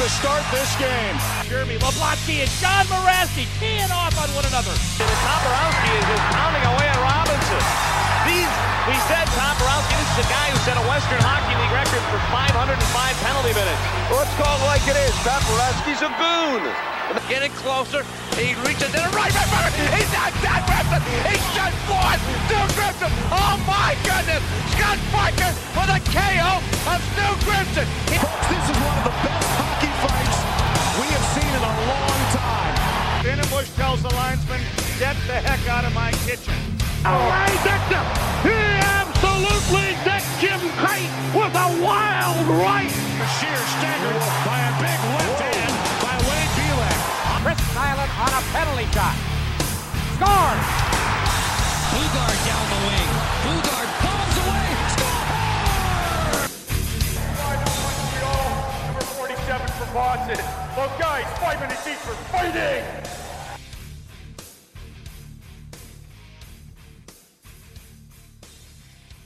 To start this game. Jeremy Leblotsky and John Moraski teeing off on one another. Tomborowski is just pounding away at Robinson. These, we said Tom Borowski, this is a guy who set a Western Hockey League record for 505 penalty minutes. Let's call it like it is. Tomborowski's a goon. Getting closer, he reaches in the right back. He's not Scott Grimson. He's just forward to Grimson. Oh my goodness! Scott Parker with a KO of Stu Grimson. Folks, this is one of the best hockey fights we have seen in a long time. Finnenbush tells the linesman, get the heck out of my kitchen. Oh, Ray Victor! He absolutely decked Jim Kyte with a wild right! A sheer stagger by a big Chris Nilan on a penalty shot. Scores! Bugard down the wing. Bugard bombs away. Score! Number 47 for Boston. Both guys, five minutes each for fighting!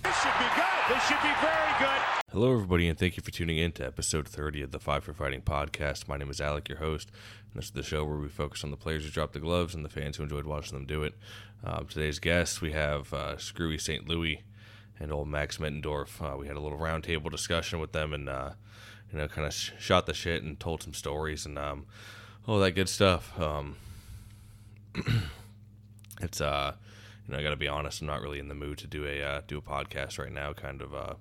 This should be good. This should be very good. Hello, everybody, and thank you for tuning in to episode 30 of the Five for Fighting podcast. My name is Alec, your host, and this is the show where we focus on the players who dropped the gloves and the fans who enjoyed watching them do it. Um, today's guests, we have uh, Screwy St. Louis and old Max Middendorf. Uh, we had a little roundtable discussion with them and, uh, you know, kind of sh- shot the shit and told some stories and um, all that good stuff. Um, it's, uh, you know, I got to be honest, I'm not really in the mood to do a uh, do a podcast right now. Kind of uh,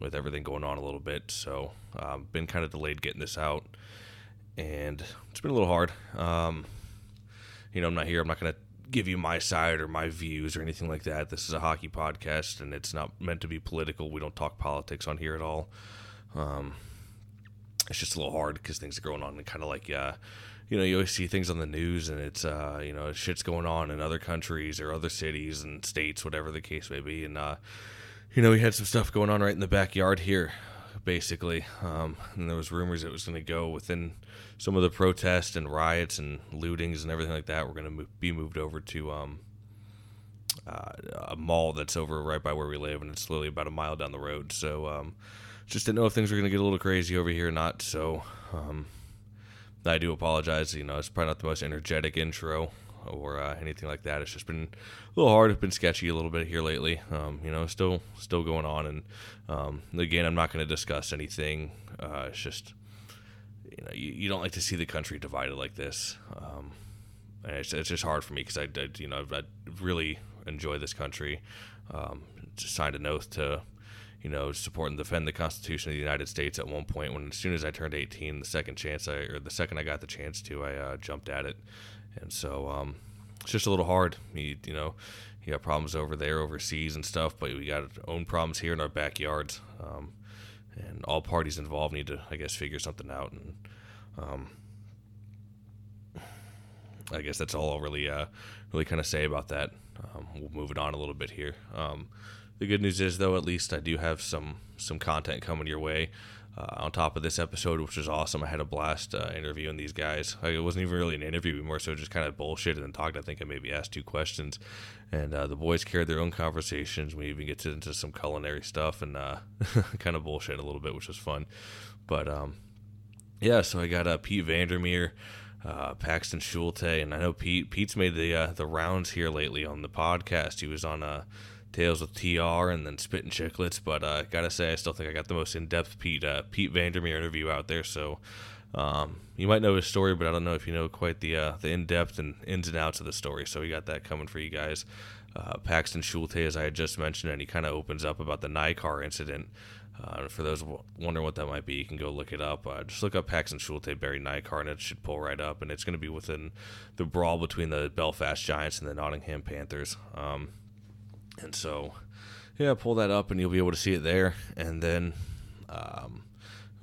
with everything going on a little bit, so um, been kind of delayed getting this out, and it's been a little hard. Um, you know, I'm not here. I'm not going to give you my side or my views or anything like that. This is a hockey podcast, and it's not meant to be political. We don't talk politics on here at all. Um, it's just a little hard because things are going on and kind of like uh, you know you always see things on the news and it's uh, you know shit's going on in other countries or other cities and states whatever the case may be and uh, you know we had some stuff going on right in the backyard here basically um, and there was rumors it was going to go within some of the protests and riots and lootings and everything like that we're going to be moved over to um, uh, a mall that's over right by where we live and it's literally about a mile down the road so um, just didn't know if things were going to get a little crazy over here or not. So um, I do apologize. You know, it's probably not the most energetic intro or uh, anything like that. It's just been a little hard. It's been sketchy a little bit here lately. Um, you know, still still going on. And um, again, I'm not going to discuss anything. Uh, it's just you know you, you, don't like to see the country divided like this. Um, it's, it's just hard for me because I, I, you know I really enjoy this country. Um, signed an oath to you know, support and defend the Constitution of the United States at one point. When as soon as I turned 18, the second chance I or the second I got the chance to, I uh, jumped at it, and so um, it's just a little hard. You, you know, you got problems over there overseas and stuff, but we got our own problems here in our backyards, um, and all parties involved need to, I guess, figure something out. And um, I guess that's all I'll really, uh, really kind of say about that. Um, we'll move it on a little bit here. Um, the good news is, though, at least I do have some some content coming your way. Uh, on top of this episode, which was awesome, I had a blast uh, interviewing these guys. Like, it wasn't even really an interview, more so just kind of bullshitted and talked. I think I maybe asked two questions, and uh, the boys carried their own conversations. We even get into some culinary stuff and uh, kind of bullshit a little bit, which was fun. But um, yeah, so I got uh, Pete Vandermeer. Uh, Paxton Schulte, and I know Pete. Pete's made the the rounds here lately on the podcast. He was on uh, Tales with TR and then Spittin' Chicklets. But uh, gotta say, I still think I got the most in depth Pete uh, Pete Vandermeer interview out there. So um, you might know his story, but I don't know if you know quite the uh, the in depth and ins and outs of the story. So we got that coming for you guys. Uh, Paxton Schulte, as I had just mentioned, and he kind of opens up about the Nieckar incident. Uh, for those wondering what that might be, you can go look it up. Uh, just look up Paxton Schulte, Barry Nieckar, and it should pull right up. And it's going to be within the brawl between the Belfast Giants and the Nottingham Panthers. Um, and so, yeah, pull that up and you'll be able to see it there. And then um,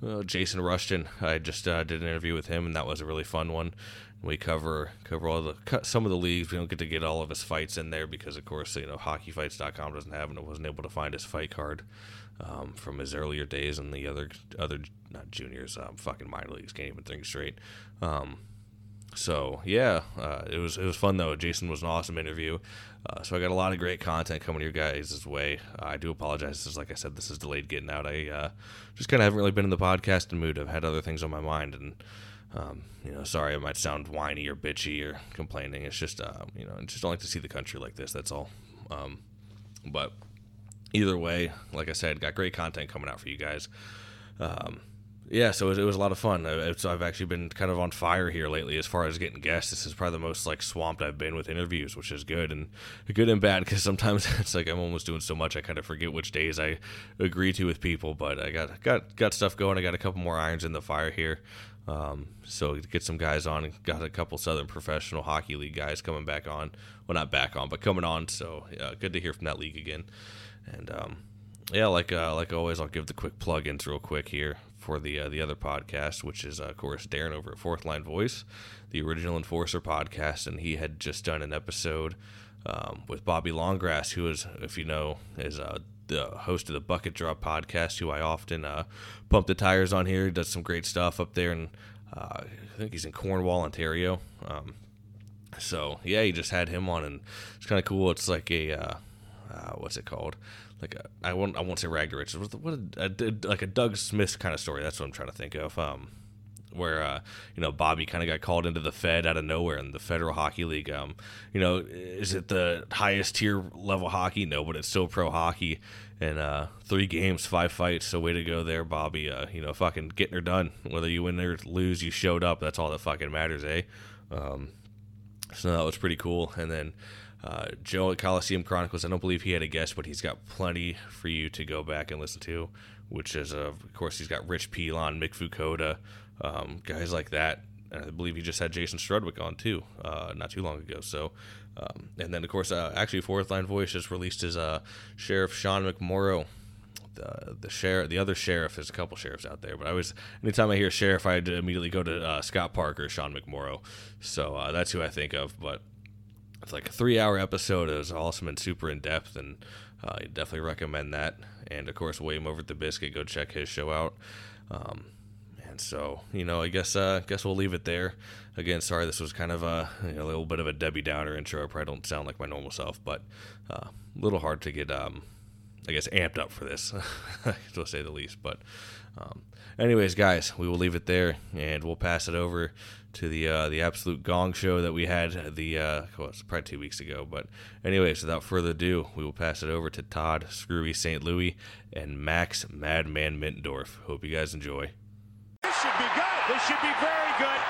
well, Jason Rushton, I just uh, did an interview with him, and that was a really fun one. We cover cover all the some of the leagues. We don't get to get all of his fights in there because, of course, you know hockeyfights.com doesn't have, and it wasn't able to find his fight card um, from his earlier days and the other other not juniors, um, fucking minor leagues can't even think straight. Um, so yeah, uh, it was it was fun though. Jason was an awesome interview. Uh, so I got a lot of great content coming your guys' way. Uh, I do apologize. This is, like I said, this is delayed getting out. I uh, just kind of haven't really been in the podcasting mood. I've had other things on my mind, and um, you know, sorry, I might sound whiny or bitchy or complaining. It's just, uh, you know, I just don't like to see the country like this. That's all. Um, but either way, like I said, got great content coming out for you guys. Um, yeah, so it was, it was, a lot of fun. It's, I've actually been kind of on fire here lately as far as getting guests. This is probably the most like swamped I've been with interviews, which is good and good and bad because sometimes it's like I'm almost doing so much I kind of forget which days I agree to with people. But I got got got stuff going. I got a couple more irons in the fire here. Um, so get some guys on. Got a couple Southern Professional Hockey League guys coming back on. Well, not back on, but coming on. So yeah, good to hear from that league again. And um, yeah, like uh, like always, I'll give the quick plug-ins real quick here for the uh, the other podcast, which is uh, of course Darren over at Fourth Line Voice, the original Enforcer podcast, and he had just done an episode um, with Bobby Longgrass, who is, if you know, is uh, the host of the Bucket Drop podcast, who I often uh, pump the tires on here. He does some great stuff up there, and uh, I think he's in Cornwall, Ontario. Um, so yeah, he just had him on, and it's kind of cool. It's like a uh, what's it called? Like a, I won't I won't say Rag Rich. What, what a, a, like a Doug Smith kind of story. That's what I'm trying to think of. Um, where uh, you know Bobby kind of got called into the Fed out of nowhere in the Federal Hockey League. Um, you know, is it the highest tier level hockey? No, but it's still pro hockey. And uh, three games, five fights. So way to go there, Bobby. Uh, you know, fucking getting her done. Whether you win or lose, you showed up. That's all that fucking matters, eh? Um, so that was pretty cool. And then uh, Joe at Coliseum Chronicles, I don't believe he had a guest, but he's got plenty for you to go back and listen to, which is, uh, of course, he's got Rich Pilon, Mick Fukuda, um, guys like that. And I believe he just had Jason Strudwick on too, uh, not too long ago. So, um, and then of course, uh, actually, Fourth Line Voice just released his uh, Sheriff Sean McMorrow. The, the sheriff, the other sheriff, there's a couple sheriffs out there, but I was anytime I hear sheriff, I immediately go to uh, Scott Parker, Sean McMorrow. So uh, that's who I think of. But it's like a three hour episode. It was awesome and super in depth, and uh, I definitely recommend that. And of course, William over at the Biscuit, go check his show out. Um, and so, you know, I guess uh, guess we'll leave it there. Again, sorry this was kind of a, you know, a little bit of a Debbie Downer intro. I probably don't sound like my normal self, but uh, a little hard to get, um, I guess, amped up for this, to say the least. But, um, anyways, guys, we will leave it there, and we'll pass it over to the uh, the absolute gong show that we had the uh, well, probably two weeks ago. But anyways, without further ado, we will pass it over to Todd Screwy St. Louis and Max Madman Middendorf. Hope you guys enjoy. This should be good. This should be very good.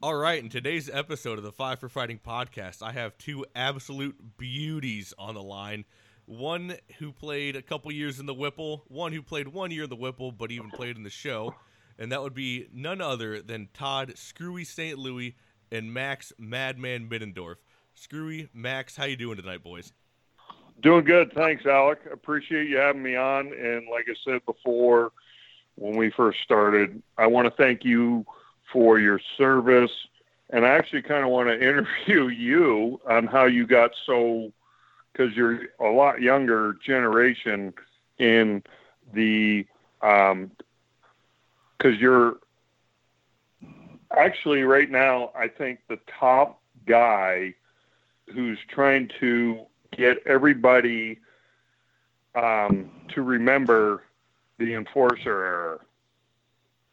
All right, in today's episode of the Five for Fighting podcast, I have two absolute beauties on the line. One who played a couple years in the Whipple, one who played one year in the Whipple, but even played in the show and that would be none other than Todd Screwy St. Louis and Max Madman Middendorf. Screwy, Max, how you doing tonight, boys? Doing good, thanks, Alec. Appreciate you having me on. And like I said before, when we first started, I want to thank you for your service. And I actually kind of want to interview you on how you got so, because you're a lot younger generation in the um, because you're actually right now, I think the top guy who's trying to get everybody um, to remember the enforcer error.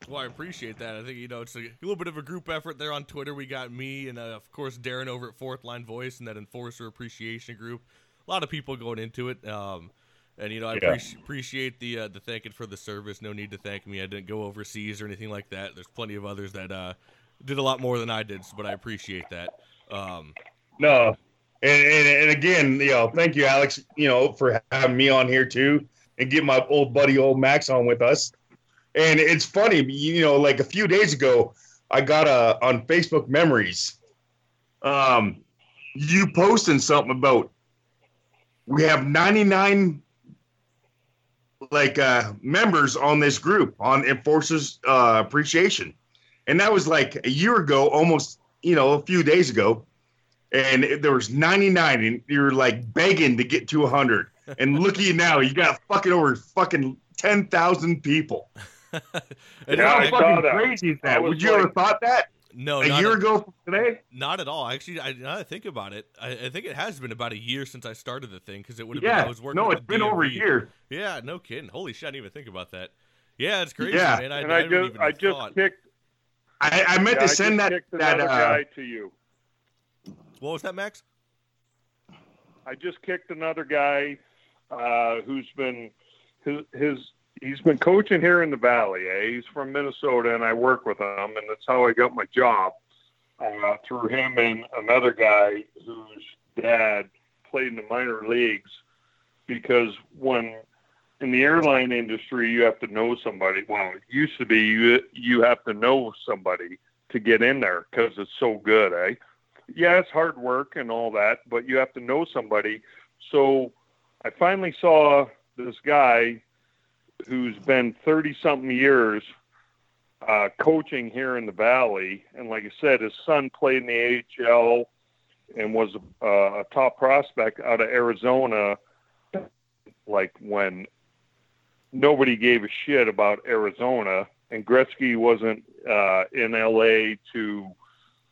Well, I appreciate that. I think you know it's a, a, little bit of a group effort there on Twitter. We got me and uh, of course Darren over at Fourth Line Voice and that enforcer appreciation group. A lot of people going into it. Um, and you know, I yeah. appreciate, appreciate the uh, the thanking for the service. No need to thank me. I didn't go overseas or anything like that. There's plenty of others that uh, did a lot more than I did, but I appreciate that. Um, no, and, and, and again, you know, thank you, Alex. You know, for having me on here too, and get my old buddy, old Max, on with us. And it's funny, you know, like a few days ago, I got a on Facebook Memories. Um, you posting something about we have 99 like uh, members on this group on Enforcers uh, Appreciation, and that was like a year ago, almost you know a few days ago, and there was 99, and you're like begging to get to 100, and look at you now, you got fucking over fucking 10,000 people. and yeah, how fucking crazy is that? Would you like, ever thought that? No, a not year at- ago from today. Not at all. Actually, I, now that I think about it, I, I think it has been about a year since I started the thing because it would have been Yeah, I was working. no, with it's the been over a year. Yeah, no kidding. Holy shit, I didn't even think about that. Yeah, it's crazy, Yeah. man. I, and I, I, just even I just thought. kicked. I, I meant yeah, to send that kicked that uh, guy to you. What was that, Max? I just kicked another guy uh, who's been his, his he's been coaching here in the valley. Eh? He's from Minnesota, and I work with him, and that's how I got my job uh, through him and another guy whose dad played in the minor leagues. Because when in the airline industry, you have to know somebody. Well, it used to be you you have to know somebody to get in there because it's so good, eh? Yeah, it's hard work and all that, but you have to know somebody. So I finally saw this guy who's been 30 something years uh, coaching here in the Valley. And like I said, his son played in the AHL and was uh, a top prospect out of Arizona, like when nobody gave a shit about Arizona. And Gretzky wasn't uh, in LA to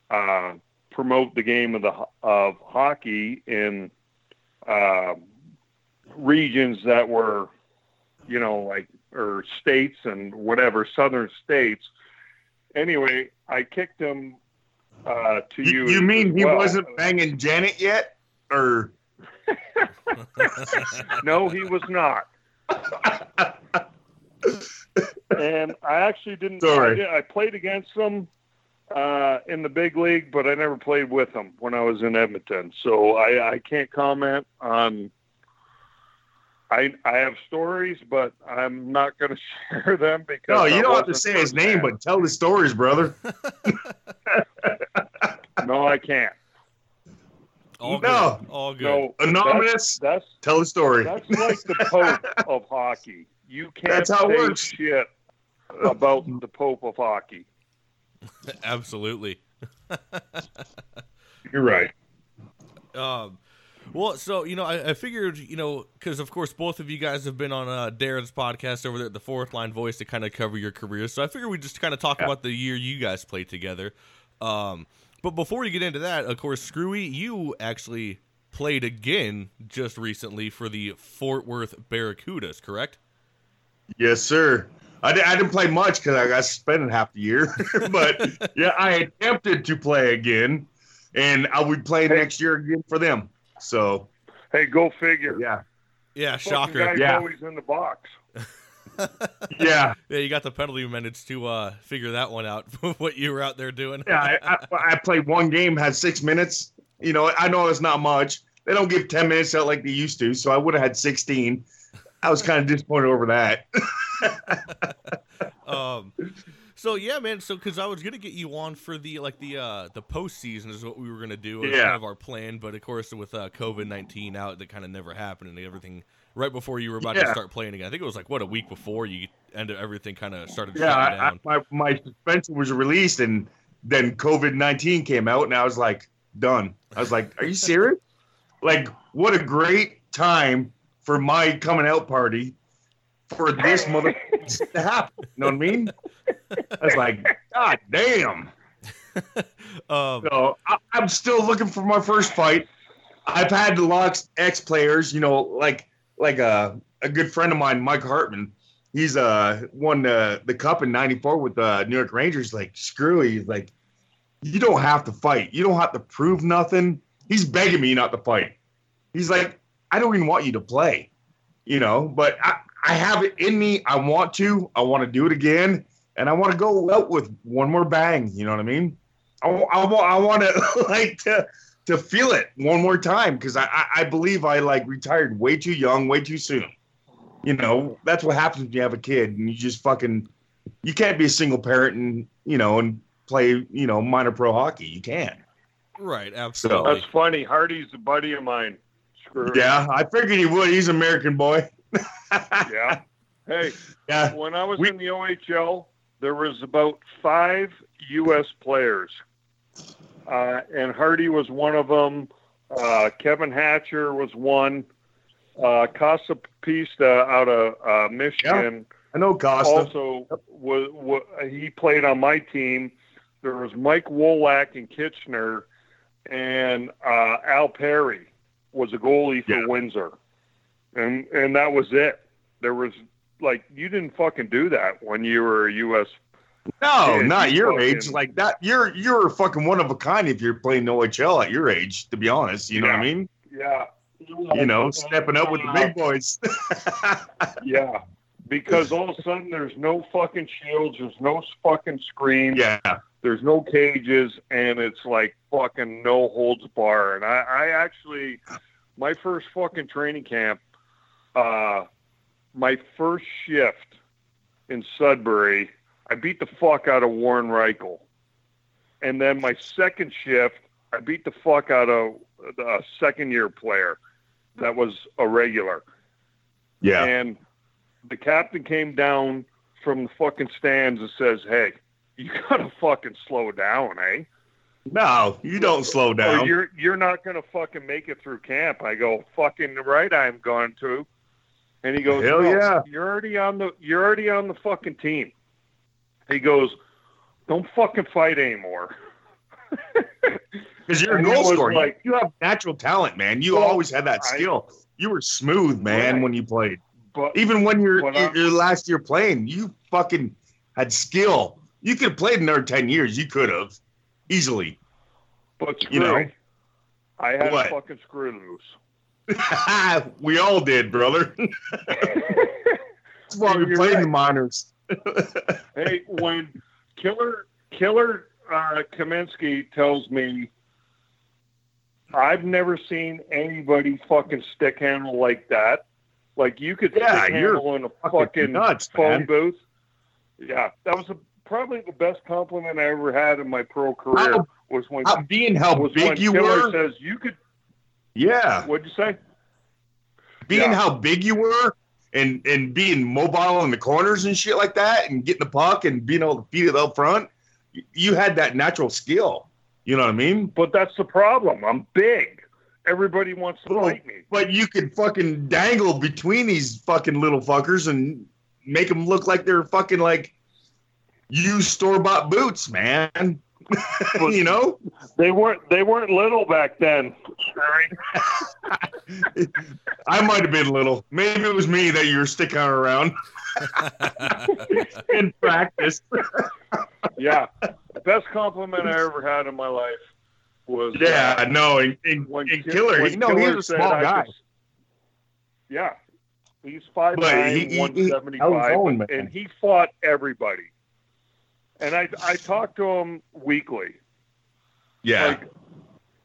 uh, promote the game of the of hockey in uh, regions that were, you know, like or states and whatever southern states. Anyway, I kicked him uh, to you. You, mean he well. wasn't banging Janet yet, or no, he was not. and I actually didn't. Sorry. I, did, I played against him uh, in the big league, but I never played with him when I was in Edmonton. So I, I can't comment on. I I have stories, but I'm not going to share them because. no? You I don't have to say his name, but tell the stories, brother. no, I can't. All No. good. All good. No, Anonymous, That's tell the story. that's like the Pope of hockey. You can't That's how it say works. shit about the Pope of hockey. Absolutely. You're right. Um, well, so you know, I, I figured, you know, because of course both of you guys have been on uh, Darren's podcast over there at the Fourth Line Voice to kind of cover your careers. So I figured we just kind of talk about the year you guys played together. Um, but before we get into that, of course, Screwy, you actually played again just recently for the Fort Worth Barracudas, correct? Yes, sir. I, didn't play much because I got suspended half the year, but yeah, I attempted to play again, and I would play next year again for them. So Hey, go figure. yeah, Yeah, Fucking shocker. Guy's Yeah. always in the box. yeah, Yeah, you got the penalty minutes to uh, figure that one out. what you were out there doing. yeah. I, I, I played one game, had six minutes. You know, I know it's not much. They don't give ten minutes out like they used to, so I would have had sixteen. I was kind of disappointed over that. um so yeah man so because i was gonna get you on for the like the uh the postseason is what we were gonna do it was Yeah. kind of our plan but of course with uh covid-19 out that kind of never happened and everything right before you were about to start playing again i think it was like what a week before you ended everything kind of started yeah, I, I, my my suspension was released, and then COVID nineteen came out, and I was like, done. I was like, are you serious? like, what a great time for my coming out party for this mother to happen. You know what I mean? I was like, God damn. um So I, I'm still looking for my first fight. I've had lots ex players, you know, like like a a good friend of mine, Mike Hartman. He's uh won the the cup in '94 with the New York Rangers. Like screwy, he's like, you don't have to fight. You don't have to prove nothing. He's begging me not to fight. He's like, I don't even want you to play, you know. But I I have it in me. I want to. I want to do it again, and I want to go out with one more bang. You know what I mean? I, I, I want to like to to feel it one more time because I, I I believe I like retired way too young, way too soon. You know that's what happens when you have a kid and you just fucking you can't be a single parent and you know and play you know minor pro hockey. You can't. right absolutely That's funny. Hardy's a buddy of mine. Screw. Yeah, I figured he would. He's an American boy. Yeah. Hey, Yeah, when I was We- in the OHL, there was about five U.S. players, uh, and Hardy was one of them. Uh, Kevin Hatcher was one. Uh, Casa Pista out of uh, Michigan I know Costa. also was, was he played on my team. there was Mike Wolak and Kitchener, and uh, Al Perry was a goalie for Yeah. Windsor, and and that was it. There was like you didn't fucking do that when you were a U.S. No, Yeah, not you your fucking- age. Like that, you're you're fucking one of a kind if you're playing OHL at your age. To be honest, you know what I mean. Yeah, You know, stepping up with the big boys. Yeah, because all of a sudden there's no fucking shields, there's no fucking screens, yeah, there's no cages, and it's like fucking no holds bar. And I, I actually, my first fucking training camp, uh, my first shift in Sudbury, I beat the fuck out of Warren Rychel. And then my second shift, I beat the fuck out of a second year player that was a regular. yeah. And the captain came down from the fucking stands and says, "Hey, you gotta fucking slow down, eh? No, you don't slow Or down. you're you're not gonna fucking make it through camp." I go, "Fucking right, I'm going to." And he goes, Hell "No, yeah. You're already on the you're already on the fucking team." He goes, "Don't fucking fight anymore." Because you're a And goal scorer. You- like- you have natural talent, man. You Well, always had that I- skill. you were smooth, man, Right. when you played. But Even when you're your, last year playing, you fucking had skill. You could have played another ten years. You could have easily. but you know. I had what? a fucking screw loose. we all did, brother. That's why we played right. the minors. hey, when Killer Killer uh, Kaminski tells me, I've never seen anybody fucking stick handle like that. Like you could Yeah, stick you're handle in a fucking fucking nuts, phone man. booth. Yeah, that was a, probably the best compliment I ever had in my pro career. How- was when How, being how was big when you Killer were, says you could. Yeah. What'd you say? being Yeah. how big you were and and being mobile in the corners and shit like that and getting the puck and being able to feed it up front you had that natural skill you know what i mean But that's the problem. I'm big. Everybody wants to Well, fight me. but you could fucking dangle between these fucking little fuckers and make them look like they're fucking like used store-bought boots man you know They weren't. They weren't little back then. Sorry. i might have been little maybe it was me that you were sticking around in practice Yeah, best compliment I ever had in my life was yeah uh, no and, and, when Ki- killer when you know he's Killer a small guy could- yeah, he's five nine, he- he- one he seventy held his five, own, man. and he fought everybody. And I I talked to him weekly. yeah Like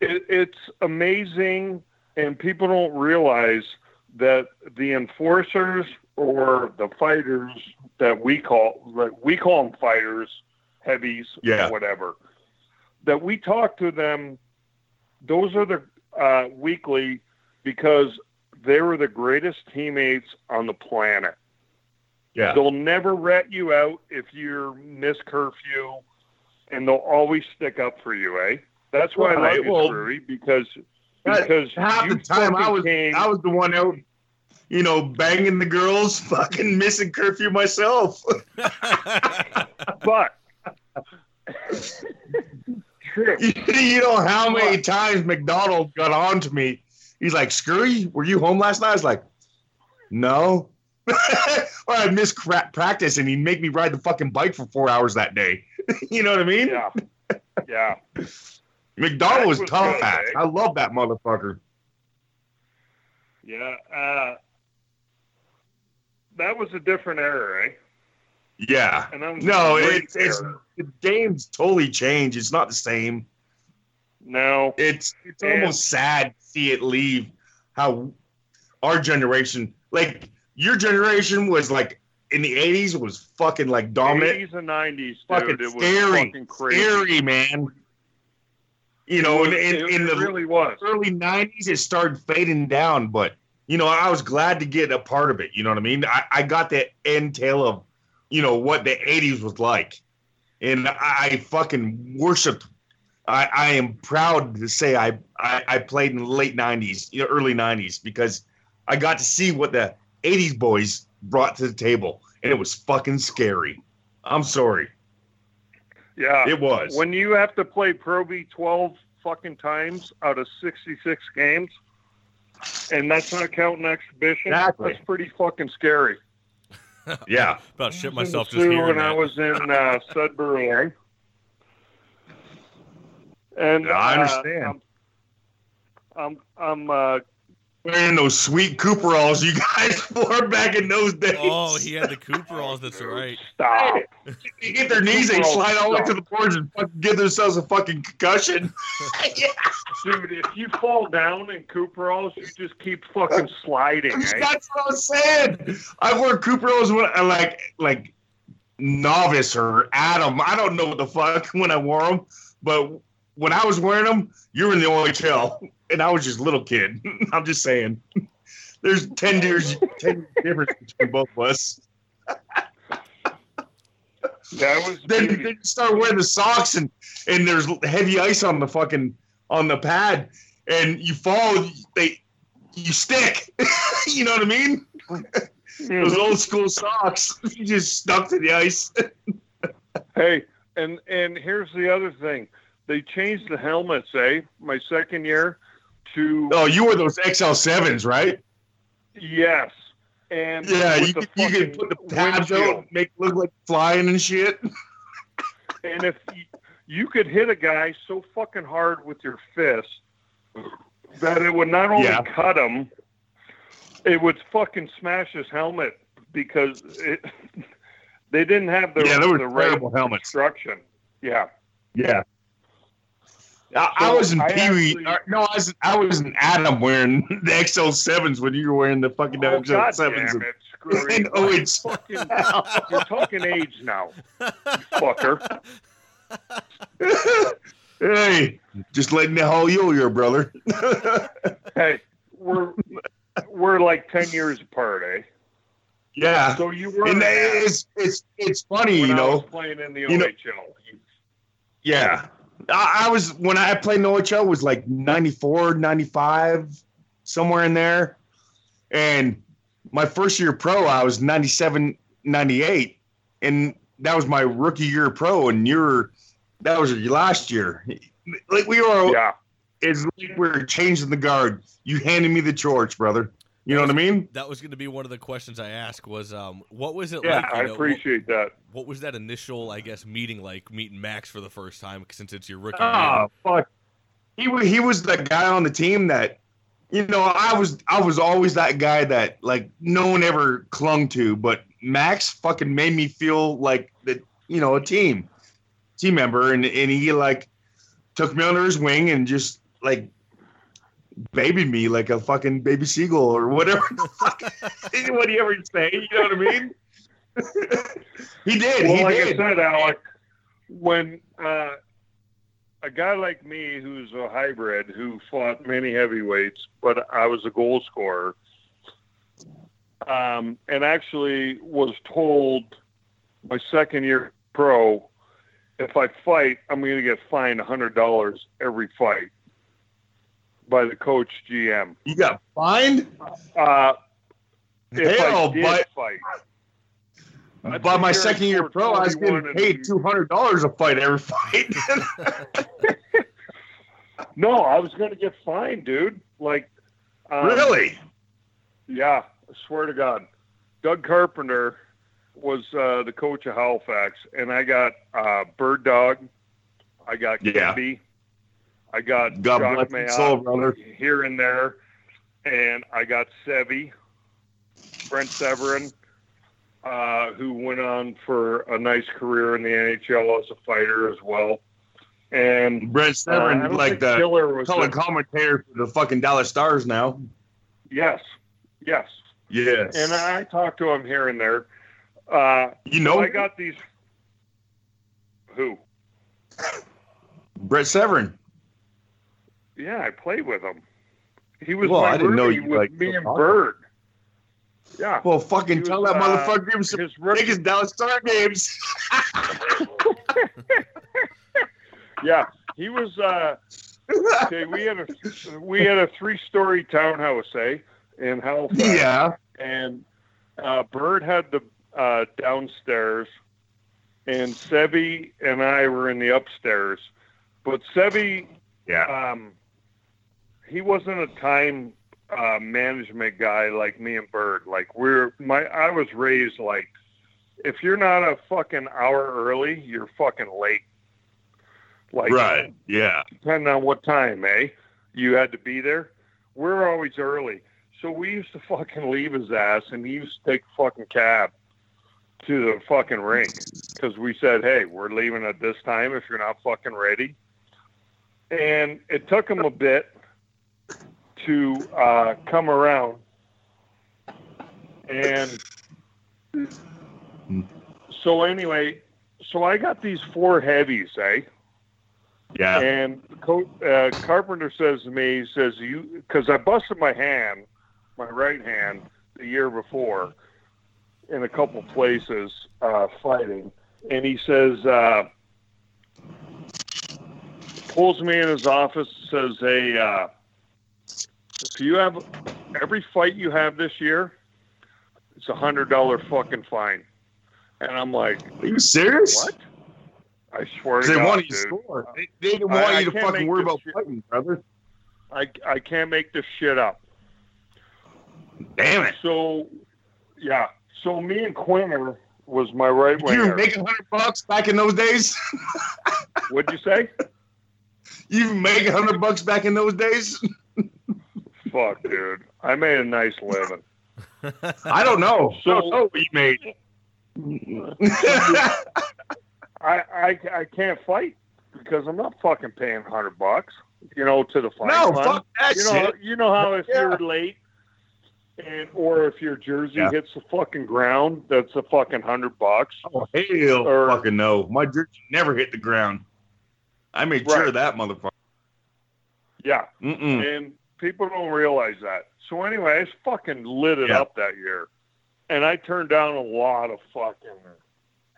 it, it's amazing, and people don't realize that the enforcers or the fighters that we call like we call them fighters, heavies, Yeah. whatever. That we talk to them. Those are the uh, weekly because they were the greatest teammates on the planet. Yeah They'll never rat you out if you miss curfew, and they'll always stick up for you, eh? That's why I Right, you, well, Drury, because because half the time I was came- I was the one out, you know, banging the girls, fucking missing curfew myself. but you know how many times McDonald got on to me. He's like, "Screwy, were you home last night?" I was like, "No." or I missed crap practice, and he'd make me ride the fucking bike for four hours that day. you know what I mean? Yeah, yeah, McDonald was, was tough ass. eh? I love that motherfucker. yeah. Uh, that was a different era, eh? Yeah. And that was No, it's it's the game's totally changed. It's not the same. no. It's it's And- almost sad to see it leave. How our generation, like your generation, was like in the '80s was fucking like dominant, 80s and 90s, fucking dude. It was scary, fucking crazy. scary, man. You know, in, in, it, in it the really was. early '90s, it started fading down, but you know, I was glad to get a part of it. You know what I mean? I, I got the entail of, you know, what the '80s was like, and I, I fucking worshipped. I, I am proud to say I, I I played in the late '90s, you know, early '90s because I got to see what the '80s boys brought to the table, and it was fucking scary. I'm sorry. Yeah, It was. When you have to play Pro V twelve fucking times out of sixty six games, and that's not counting exhibition. Exactly. That's pretty fucking scary. yeah. About shit I was in myself just Sioux hearing when I was in uh, Sudbury. And Yeah, I uh, understand. I'm I'm, I'm uh, Wearing those sweet Cooperalls you guys wore back in those days. Oh, he had the Cooperalls. That's right. stop. They get their knees, they slide all the way to the boards and fucking give themselves a fucking concussion. yeah. Dude, if you fall down in Cooperalls, you just keep fucking sliding. Eh? That's what I'm saying. I wore Cooperalls when I like like novice or Atom. I don't know what the fuck when I wore them, but when I was wearing them, you were in the OHL, and I was just a little kid. I'm just saying. There's ten years, ten years difference between both of us. That was Then, then you start wearing the socks, and and there's heavy ice on the fucking on the pad, and you fall. They you stick. you know what I mean? Those old school socks. You just stuck to the ice. Hey, and and here's the other thing. They changed the helmets, eh? My second year to Oh, you wore those XL sevens, right? yes. And Yeah, you could, you could put the tabs out, make it look like flying and shit. And if you, you could hit a guy so fucking hard with your fist that it would not only Yeah. cut him, it would fucking smash his helmet because it, they didn't have the, Yeah, they were the right terrible helmets. construction. Yeah. Yeah. I, I was in Pee Wee. uh, No, I was I was in Atom wearing the XL sevens when you were wearing the fucking Oh, XL sevens. damn it. Screw And, oh, it's fucking, you're talking age now, you fucker. hey, just letting the whole yo your brother. Hey, we're we're like ten years apart, eh? yeah, So you were and an it's it's it's funny, you know. playing in the you know- OHL. Yeah. I, I was when I played in OHL was like 94, 95, somewhere in there. And my first year pro, I was 97, 98. And that was my rookie year pro. And you're that was your last year. Like we were Yeah. it's like we are changing the guard. You handed me the torch, brother. You know what I mean? That was going to be one of the questions I asked. Was um, what was it Yeah, like? you I know, appreciate that. What, what was that initial, I guess, meeting like? Meeting Max for the first time since it's your rookie. Oh year? fuck. He he was the guy on the team that you know, I was I was always that guy that like no one ever clung to, but Max fucking made me feel like that, you know, a team. Team member and and he like took me under his wing and just like babied me like a fucking baby seagull or whatever the fuck he ever say, you know what I mean? he did, Well, he like did. I said, Alec, when uh, a guy like me who's a hybrid who fought many heavyweights, but I was a goal scorer, um, and actually was told my second year pro, if I fight, I'm going to get fined hundred dollars every fight by the coach GM. You got fined? Uh, Hell, I did but fight. That's By my second year pro, I was getting paid two hundred dollars a fight every fight. No, I was going to get fined, dude. Like, um, really? Yeah, I swear to God. Doug Carpenter was uh, the coach of Halifax, and I got uh, Bird Dog, I got Yeah. I got God Jacques bless soul, brother. here and there, and I got Sevi, Brent Severyn, uh, who went on for a nice career in the NHL as a fighter as well. And Brent Severyn, uh, like the Killer was color commentator for the fucking Dallas Stars now. Yes, yes. Yes. And I talk to him here and there. Uh, you know I got these. Who? Brett Severyn. Yeah, I played with him. He was Well, my I didn't know you, with like, me and. Bird. Yeah. Well, fucking tell that uh, motherfucker him some his rookie- biggest Dallas Star games. Yeah, he was. Uh, okay, we had a we had a three story townhouse, eh, in Halifax. yeah. and uh, Bird had the uh, downstairs, and Sevi and I were in the upstairs. But Sevi, Yeah. um, he wasn't a time uh, management guy like me and Bird. Like we're my, I was raised like, if you're not a fucking hour early, you're fucking late. Like Right. Yeah. depending on what time, eh? You had to be there. We're always early. So we used to fucking leave his ass and he used to take a fucking cab to the fucking rink because we said, hey, we're leaving at this time if you're not fucking ready. And it took him a bit to uh, come around. And so, anyway, so I got these four heavies, eh? Yeah. And uh, Carpenter says to me, he says, "You," because I busted my hand, my right hand, the year before, in a couple places uh, fighting, and he says, uh, pulls me in his office, says, "Hey, uh, if you have every fight you have this year, it's a hundred dollar fucking fine," and I'm like, Are you serious? "What?" I swear to They God, want you to score. They, they didn't want I you to fucking make worry about shit- fighting, brother. I, I can't make this shit up. Damn it. So, yeah. So me and Quinter was my right You were making hundred bucks back in those days. What'd you say? you making hundred bucks back in those days. Fuck, dude. I made a nice living. I don't know. So- I don't you made. I, I, I can't fight because I'm not fucking paying hundred bucks. You know, to the fight. no, fund. fuck that you know, shit. you know how if Yeah. you're late, and or if your jersey Yeah. hits the fucking ground, that's a fucking hundred bucks. Oh hell, Or- fucking no! My jersey never hit the ground. I made sure Right. of that motherfucker. Yeah. Mm-mm. and people don't realize that. So anyway, I just fucking lit it Yeah. up that year, and I turned down a lot of fucking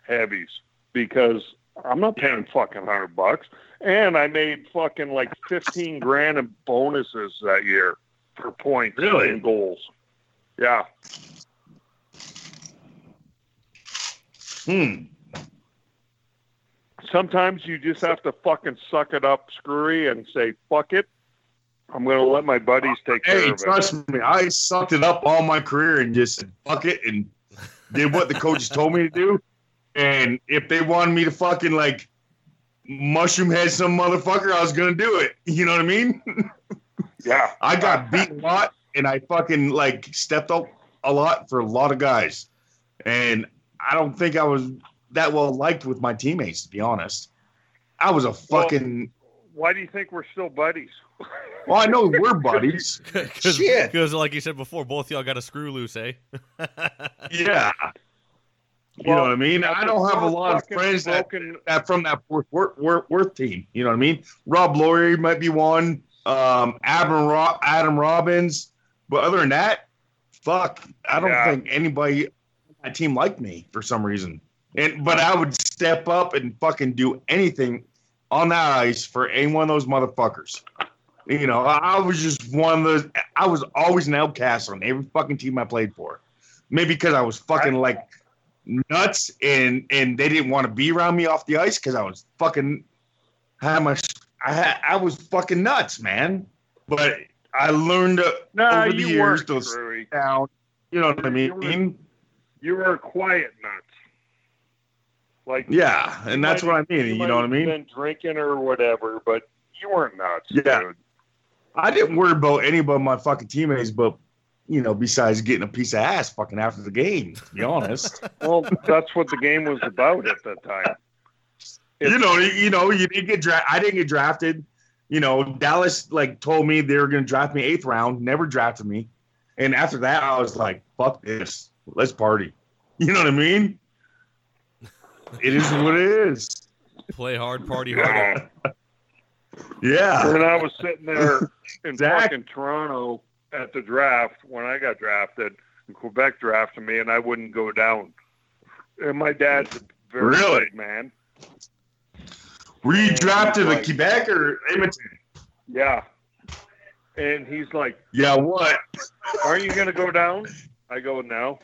heavies because I'm not paying fucking hundred bucks, and I made fucking like fifteen grand in bonuses that year for points Really? and goals. Yeah, Hmm. sometimes you just have to fucking suck it up, screwy, and say fuck it. I'm gonna let my buddies take care Hey, of it. trust me, I sucked it up all my career and just fuck it and did what the coaches told me to do. And if they wanted me to fucking like mushroom head some motherfucker, I was gonna do it. You know what I mean? Yeah, I got beat a lot and I fucking like stepped up a lot for a lot of guys. And I don't think I was that well liked with my teammates, to be honest. I was a fucking Why do you think we're still buddies? well, I know we're buddies. Shit. Because, like you said before, both y'all got a screw loose, eh? Yeah. You know what I mean? I don't have a lot of friends that, broken- that from that Worth, Worth, Worth, Worth team. You know what I mean? Rob Laurie might be one. Um, Adam, Ro- Adam Robbins. But other than that, fuck, I don't Yeah. think anybody on that team liked me for some reason. And but I would step up and fucking do anything on that ice for any one of those motherfuckers. You know, I, was just one of those. I was always an outcast on every fucking team I played for. Maybe because I was fucking like nuts and and they didn't want to be around me off the ice because I was fucking how much I had, I was fucking nuts, man. But I learned to, Nah, over the you years to down. You know what I mean? You were a quiet nuts. Like Yeah, and that's might what I mean. You might know what I mean? Been drinking or whatever, but you weren't nuts. Yeah. dude. I didn't worry about any of my fucking teammates, but you know, besides getting a piece of ass fucking after the game. To be honest, Well, that's what the game was about at that time. you know, you, you know, you didn't get drafted. I didn't get drafted. You know, Dallas like told me they were going to draft me eighth round, never drafted me, and after that, I was like, "Fuck this, let's party." You know what I mean? It is what it is. Play hard, party hard. Yeah. When I was sitting there in Zach. fucking Toronto at the draft when I got drafted, and Quebec drafted me, and I wouldn't go down. And my dad's a very Really? big man. Were you And drafted like- to Quebec or Edmonton? Yeah. And he's like, Yeah, what? Aren't you going to go down? I go, No.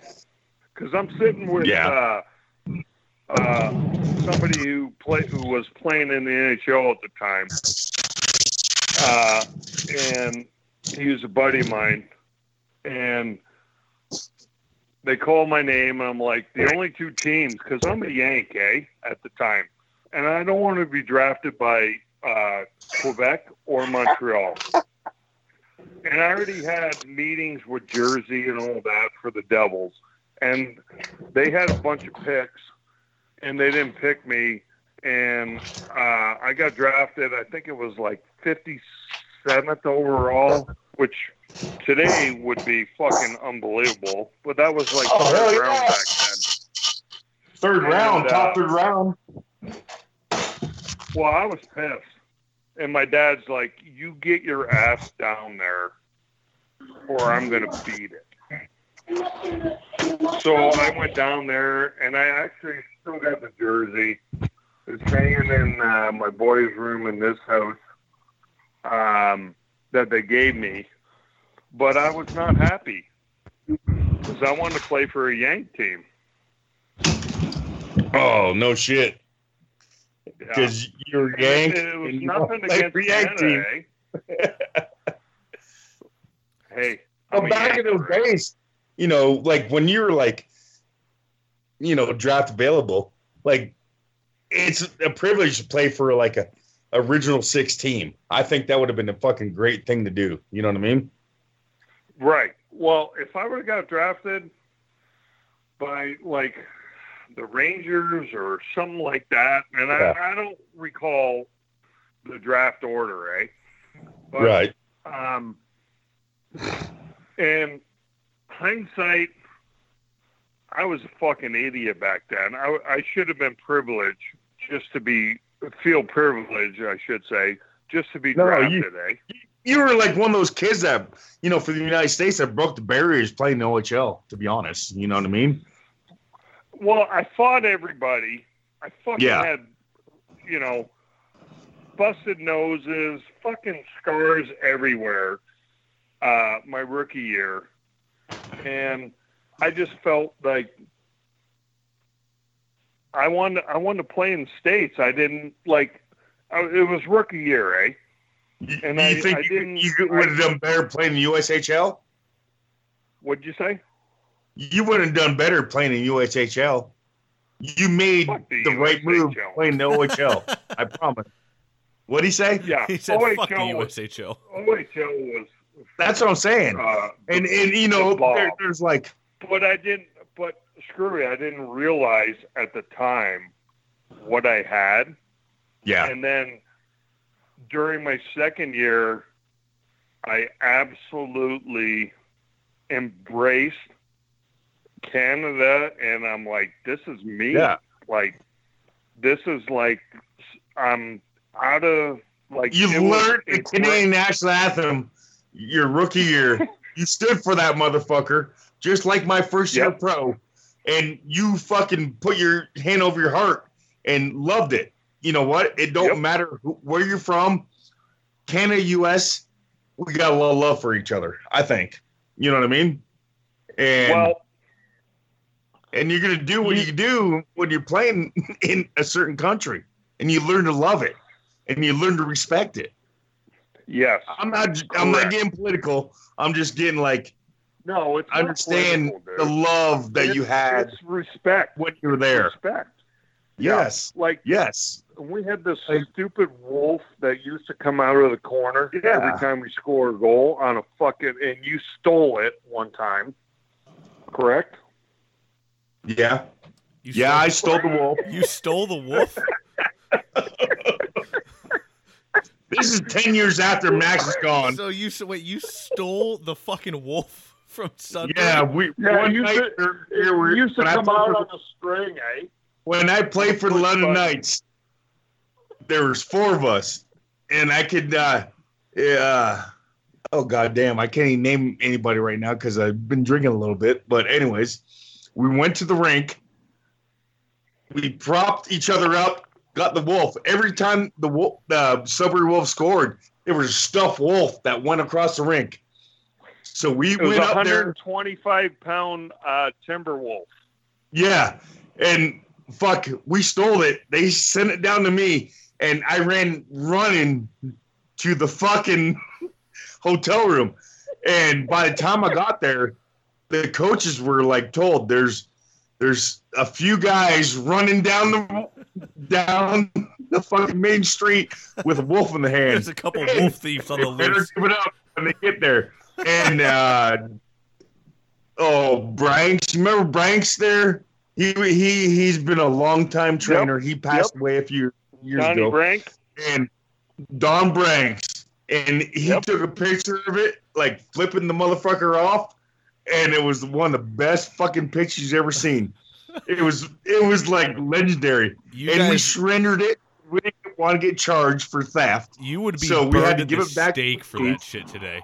Because I'm sitting with Yeah. uh, uh, somebody who play who was playing in the NHL at the time, uh, and he was a buddy of mine, and they called my name, and I'm like, the only two teams, because I'm a Yank, eh, at the time, and I don't want to be drafted by uh, Quebec or Montreal. And I already had meetings with Jersey and all that for the Devils, and they had a bunch of picks, and they didn't pick me, and uh, I got drafted. I think it was like 57th overall, which today would be fucking unbelievable. But that was like Oh, third round yeah. back then. Third And, round, uh, top third round. Well, I was pissed. And my dad's like, you get your ass down there or I'm going to beat it. So I went down there and I actually still got the jersey. It's hanging in uh, my boy's room in this house um, that they gave me. But I was not happy because I wanted to play for a Yank team. Oh no shit! Yeah. Because you're Yank. It was and nothing play against for Yank team. Eh? hey, Well, I'm a back in Yank, those right? days, you know, like when you're like, you know, draft available, like it's a privilege to play for like a original six team. I think that would have been a fucking great thing to do. You know what I mean? Right. Well, if I would have got drafted by like the Rangers or something like that, and Yeah. I, I don't recall the draft order, eh? But, right. Um, and hindsight, I was a fucking idiot back then. I, I should have been privileged just to be feel privileged, I should say, just to be No, drafted, you- eh? You were like one of those kids that, you know, for the United States that broke the barriers playing the OHL. To be honest, you know what I mean? Well, I fought everybody. I fucking Yeah. had, you know, busted noses, fucking scars everywhere. Uh, my rookie year, and I just felt like I wanted. I wanted to play in states. I didn't like. I, it was rookie year, eh? And you I- think I you, didn't- you could- would have done better playing in the USHL? What'd you say? You would have done better playing in USHL. You made Fuck the, the right move playing the OHL. I promise. What'd he say? Yeah, He said, "Fuck the OHL was, USHL." OHL was. That's what I'm saying. Uh, And and you know, the there, there's like But I didn't. But screw it, I didn't realize at the time what I had, yeah, and then during my second year, I absolutely embraced Canada, and I'm like, this is me. yeah. Like, this is like, I'm out of like. You've learned the Canadian national anthem your rookie year. you stood for that motherfucker, just like my first year Yep. pro, and you fucking put your hand over your heart and loved it. You know what? It don't Yep. matter who, where you're from, Canada, U.S. We got a lot of love for each other. I think. You know what I mean? And Well, and you're gonna do what you do when you're playing in a certain country, and you learn to love it, and you learn to respect it. Yes. I'm not. I'm not getting political. I'm just getting like No, it's I understand the love that you had It's respect. when you were there. Respect. Yeah. Yes. Like Yes. we had this Like- stupid wolf that used to come out of the corner Yeah. every time we score a goal on a fucking and you stole it one time. Correct? Yeah. You Yeah. I stole the wolf. You stole the wolf. This is ten years after Max is gone. So you so wait, you stole the fucking wolf from Sudbury? Yeah. We Yeah, one it used night to- It used to when I come played out for- on a string, eh? when I played for the London button. Knights, there was four of us, and I could, uh, yeah. Oh god damn, I can't even name anybody right now because I've been drinking a little bit. But anyways, we went to the rink. We propped each other up, got the wolf. Every time the wolf, the Sudbury Wolf scored, it was a stuffed wolf that went across the rink. So we It was went up there. 125 pound uh, timber wolf. Yeah, and fuck, we stole it. They sent it down to me, and I ran running to the fucking hotel room. And by the time I got there, the coaches were like told there's there's a few guys running down the down the fucking main street with a wolf in the hand. There's a couple wolf thieves on the They loose. give it up when they get there. And uh oh, Branks, you remember Branks there? He he he's been a long time trainer. He passed away a few years Johnny ago. Brank. And Don Branks, and he took a picture of it, like flipping the motherfucker off, and it was one of the best fucking pictures you've ever seen. It was it was like legendary, You and we surrendered it. We didn't want to get charged for theft. You would be So we burned had to at give the it back stake for that shit today.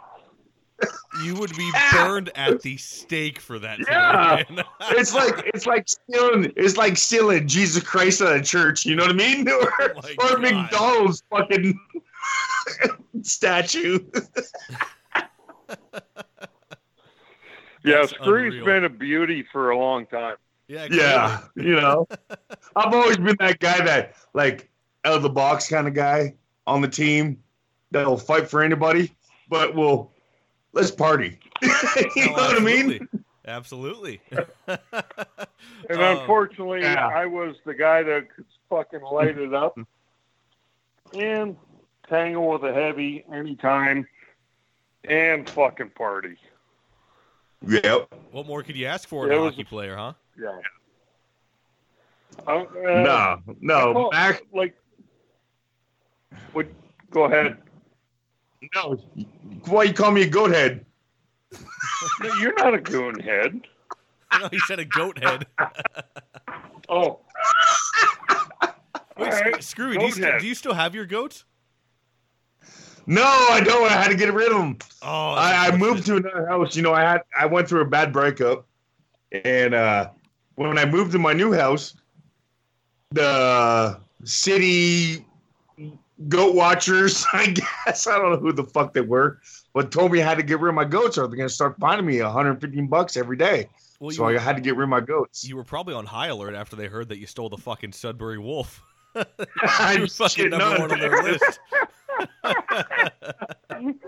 You would be burned at the stake for that. Yeah. today, it's like it's like stealing it's like stealing Jesus Christ out of church. You know what I mean? Or, Oh or God. McDonald's fucking statue. Yeah, That's Screwy's unreal. been a beauty for a long time. Yeah, Yeah, you know, I've always been that guy that like out of the box kind of guy on the team that'll fight for anybody, but will let's party. you clearly. know what I mean? Absolutely. And Um, unfortunately, yeah. I was the guy that could fucking light it up and tangle with a heavy anytime and fucking party. Yep. what more could you ask for in Yeah, a it was- hockey player, huh? Yeah. Uh, uh, No, no, well, back like, would go ahead. no. Why you call me a goat head? No, You're not a goon head. No, he said a goat head. Oh, Wait, All right, Sc- Screwy, do you, goat still, do you still have your goats? No, I don't. I had to get rid of them. Oh, I, I moved to another house. You know, I had I went through a bad breakup, and uh, when I moved to my new house, the city goat watchers, I guess I don't know who the fuck they were, but told me I had to get rid of my goats, or they're gonna start finding me 115 bucks every day. Well, so were, I had to get rid of my goats. you were probably on high alert after they heard that you stole the fucking Sudbury Wolf. I fucking number none. one on their list.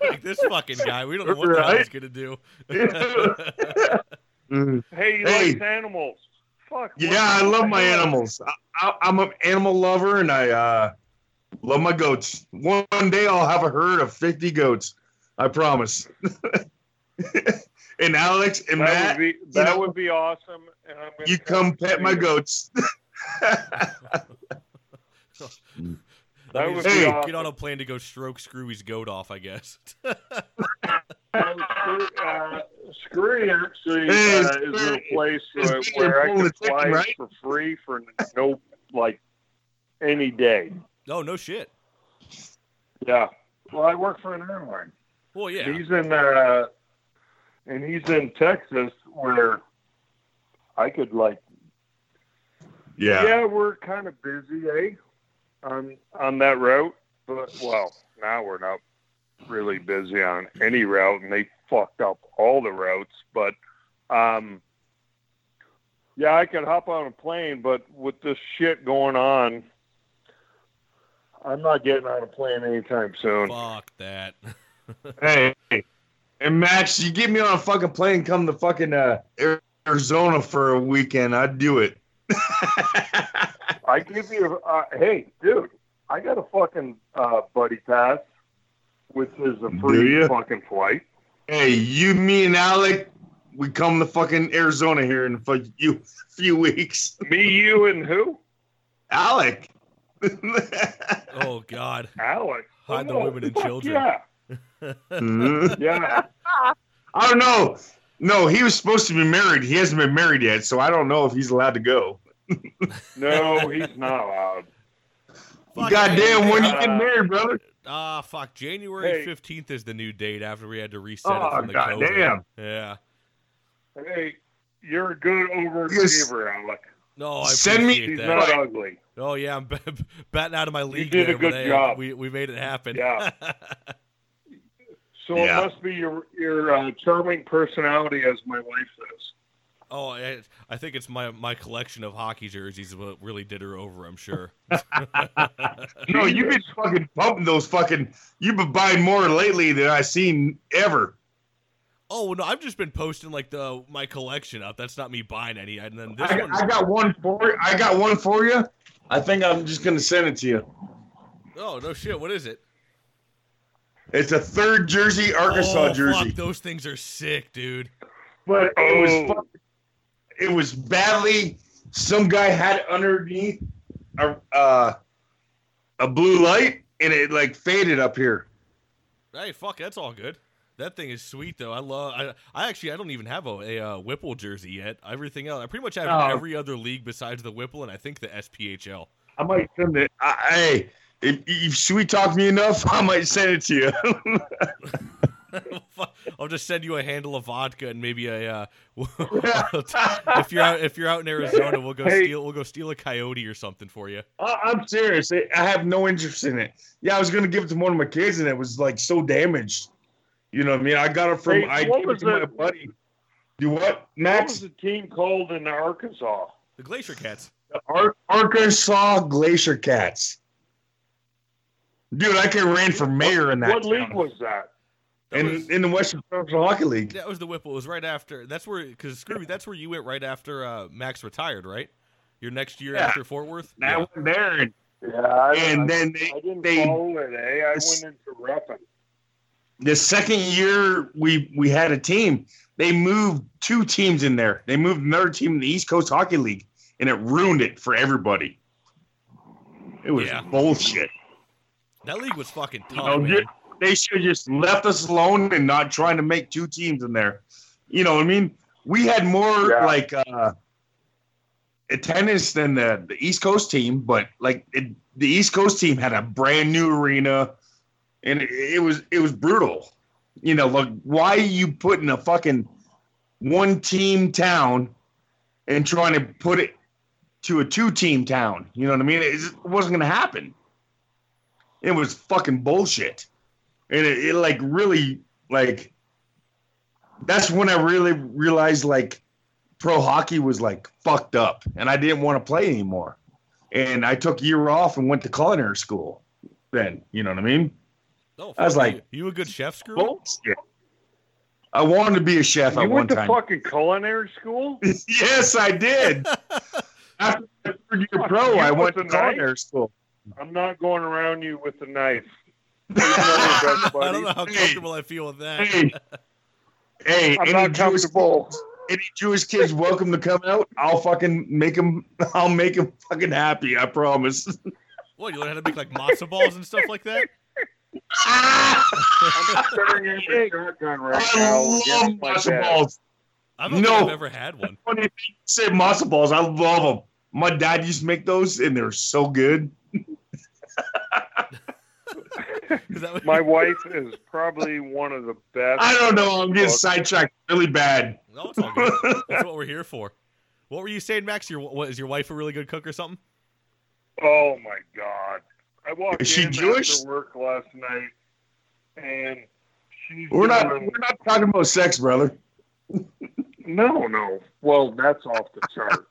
like this fucking guy, we don't know what the hell he's gonna do. Mm. hey, he Hey. likes animals. Fuck. Yeah, I love my hell? animals. I, I, I'm an animal lover, and I uh, love my goats. One day I'll have a herd of 50 goats. I promise. and Alex and That Matt, would be that know, would be awesome. And I'm you come pet my you. goats. That Let me would just be Hey. get on a plane to go stroke Screwy's goat off, I guess. uh, Screwy actually Hey, uh, is in a place is where, where I can could chicken, fly right? for free for no like any day. oh no shit. Yeah. Well, I work for an airline. Well, yeah. He's in uh, and he's in Texas where I could like. yeah. Yeah, we're kind of busy, eh? On on that route, but well, now we're not really busy on any route, and they fucked up all the routes. But um, yeah, I could hop on a plane, but with this shit going on, I'm not getting on a plane anytime soon. Fuck that. Hey, and Max, you get me on a fucking plane, come to fucking uh, Arizona for a weekend. I'd do it. I give you, uh, hey, dude, I got a fucking uh, buddy pass, which is a free fucking flight. Hey, you, me, and Alec, we come to fucking Arizona here in a fu- you few weeks. Me, you, and who? Alec. Oh god. Alec. Hide the Oh, women and children. Yeah, Mhm. yeah. I don't know. No, he was supposed to be married. He hasn't been married yet, so I don't know if he's allowed to go. No, he's not allowed. Fuck, Goddamn, hey, when hey, you get married, brother? Ah, fuck. January Hey. fifteenth is the new date after we had to reset it Oh, from the COVID. goddamn. Yeah. Hey, you're a good Yes. overachiever, Alec. No, I Send me- appreciate He's that. not ugly. Oh yeah, I'm b- batting out of my league. did a good but, hey, job. We we made it happen. Yeah. So Yeah. it must be your your uh, charming personality, as my wife says. Oh, I, I think it's my my collection of hockey jerseys what really did her over. I'm sure. No, you've been fucking pumping those fucking. You've been buying more lately than I've seen ever. oh no, I've just been posting like the my collection up. That's not me buying any. And then this I, one, I got one for I got one for you. I think I'm just gonna send it to you. oh no shit, what is it? It's a third jersey, Arkansas oh, jersey, Fuck, those things are sick, dude. but it was Oh. It was badly. Some guy had underneath a uh, a blue light, and it like faded up here. Hey, fuck, that's all good. That thing is sweet though. I love. I, I actually I don't even have a, a uh, Whipple jersey yet. Everything else, I pretty much have Oh. every other league besides the Whipple and I think the SPHL. I might send it. I, hey, if, if sweet talk me enough, I might send it to you. Fuck, I'll just send you a handle of vodka and maybe a. Uh, if you're out if you're out in Arizona, we'll go Hey. steal we'll go steal a coyote or something for you. I- I'm serious. I I have no interest in it. Yeah, I was gonna give it to one of my kids, and it was like so damaged. You know what I mean? I got it from. Hey, I gave it was to my buddy. Do what, What Max? was the team called in Arkansas? The Glacier Cats. Ar- Arkansas Glacier Cats. Dude, I could ran for mayor in that. What league was that? That in, was- in the Western Professional Hockey League. That was the Whipple. It was right after. That's where because Scrooby. That's where you went right after uh, Max retired, right? Your next year Yeah. after Fort Worth. I Yeah. went there, and, Yeah, I, and I, then they, I didn't they follow it. Eh? I It's- went into roughing. the second year we we had a team, they moved two teams in there. They moved another team in the East Coast Hockey League, and it ruined it for everybody. It was Yeah. bullshit. That league was fucking tough. You know, man. ju- they should have just left us alone and not trying to make two teams in there. You know what I mean? We had more Yeah. like uh attendance than the, the East Coast team, but like it, the East Coast team had a brand new arena and it, it was it was brutal. You know, like why are you putting a fucking one team town and trying to put it to a two team town? You know what I mean? It, just wasn't going to happen. It was fucking bullshit, and it, it like really like that's when I really realized like pro hockey was like fucked up, and I didn't want to play anymore. And I took a year off and went to culinary school. Then you know what I mean? Oh, I was fuck, like- you, you a good chef, Scrooby? Bullshit. I wanted to be a chef You at one went to time. fucking culinary school? yes, I did. After my third pro, You I went to the knife? culinary school. I'm not going around you with the knife. Even though we're best I don't know how Hey. comfortable I feel with that. Hey, hey, I'm any not Jewish, comfortable. any Jewish kids welcome to come out. I'll fucking make them. I'll make them fucking happy. I promise. What you learn how to make like matzo balls and stuff like that? I'm staring at the shotgun right now. I love against my matzo bed. balls. I don't No. think I've ever had one. Funny thing you say matzo balls. I love them. My dad used to make those, and they're so good. Is that what My wife is probably one of the best. I don't know. I'm getting sidetracked really bad. No, it's all good. That's what we're here for. What were you saying, Max? Your what is your wife a really good cook or something? Oh my god! I walked Is she in Jewish? after work last night, and she's We're not. doing- We're not talking about sex, brother. No, no. Well, that's off the chart.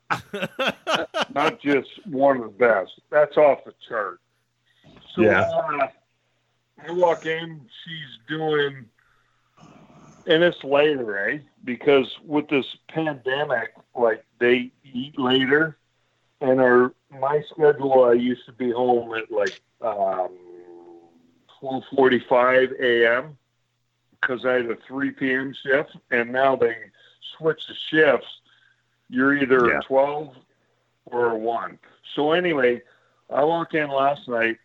Not just one of the best. That's off the chart. So Yeah. uh, I walk in, she's doing, and it's later, eh? Because with this pandemic, like they eat later, and our my schedule, I used to be home at like um, twelve forty-five a.m. because I had a three p.m. shift, and now they switch the shifts. You're either Yeah. twelve or one. So anyway, I walk in last night.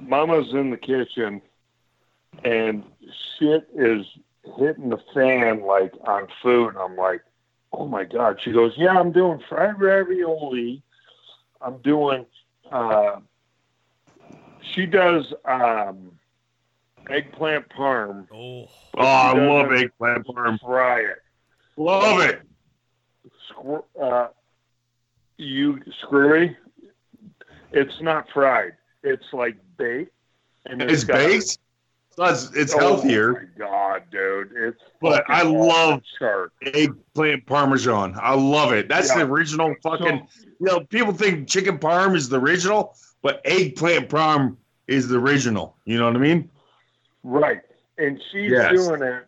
Mama's in the kitchen, and shit is hitting the fan like on food. I'm like, oh my god. She goes, yeah, I'm doing fried ravioli. I'm doing. Uh, she does um, eggplant parm. Oh, Oh, I love eggplant parm. Fry it. Love it. Squir- uh, you screwy. It's not fried. It's like And It's baked. It's, it's Oh, healthier. my god! dude! It's But I love chart. eggplant parmesan. I love it. That's Yeah. the original fucking. So- you know, people think chicken parm is the original, but eggplant parm is the original. You know what I mean? Right. And she's Yes. doing it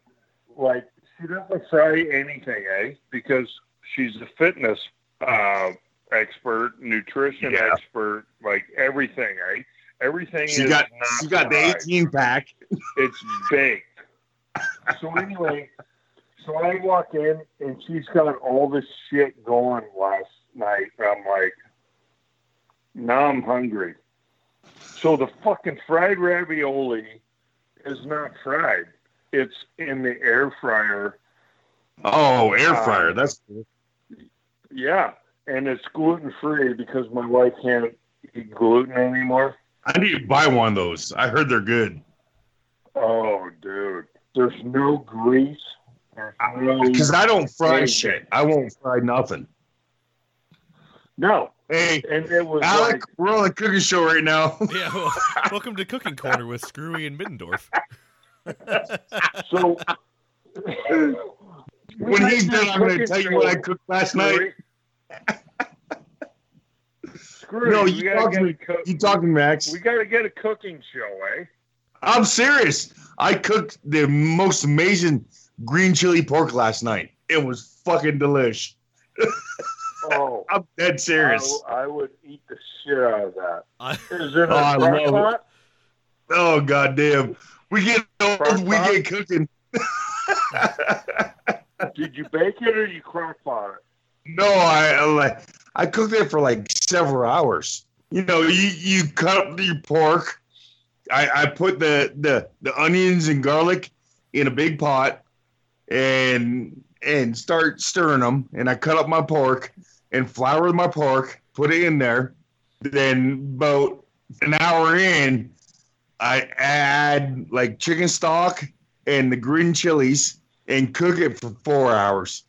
like she doesn't fry anything, eh? Because she's a fitness uh, expert, nutrition Yeah. expert, like everything, eh? Everything She is got she got the 18 pack. It's baked. So anyway, so I walk in and she's got all this shit going last night. I'm like, now I'm hungry. So the fucking fried ravioli is not fried. It's in the air fryer. Oh, air Uh, fryer. That's cool. Yeah. And it's gluten free because my wife can't eat gluten anymore. I need to buy one of those. I heard they're good. Oh, dude. There's no grease. There's no, Because I don't fry Anything. shit. I won't fry nothing. no. Hey, And it was Alec, like, we're on the cooking show right now. Yeah, well, welcome to Cooking Corner with Screwy and Middendorf. so. when he's done, I'm going to tell you what I cooked last night. Screw No, you We gotta talking, get cook- you talking, Max? We got to get a cooking show, eh? I'm serious. I cooked the most amazing green chili pork last night. It was fucking delish. Oh, I'm dead serious. I, I would eat the shit out of that. I, Is it a Oh, I crock love it. pot? Oh goddamn. We get old, we Crock-pot? get cooking. Did you bake it or you crock pot it? No, I like I cooked it for like several hours. You know, you you cut up your pork. I, I put the, the the onions and garlic in a big pot and and start stirring them. And I cut up my pork and flour my pork, put it in there. Then about an hour in, I add like chicken stock and the green chilies and cook it for four hours.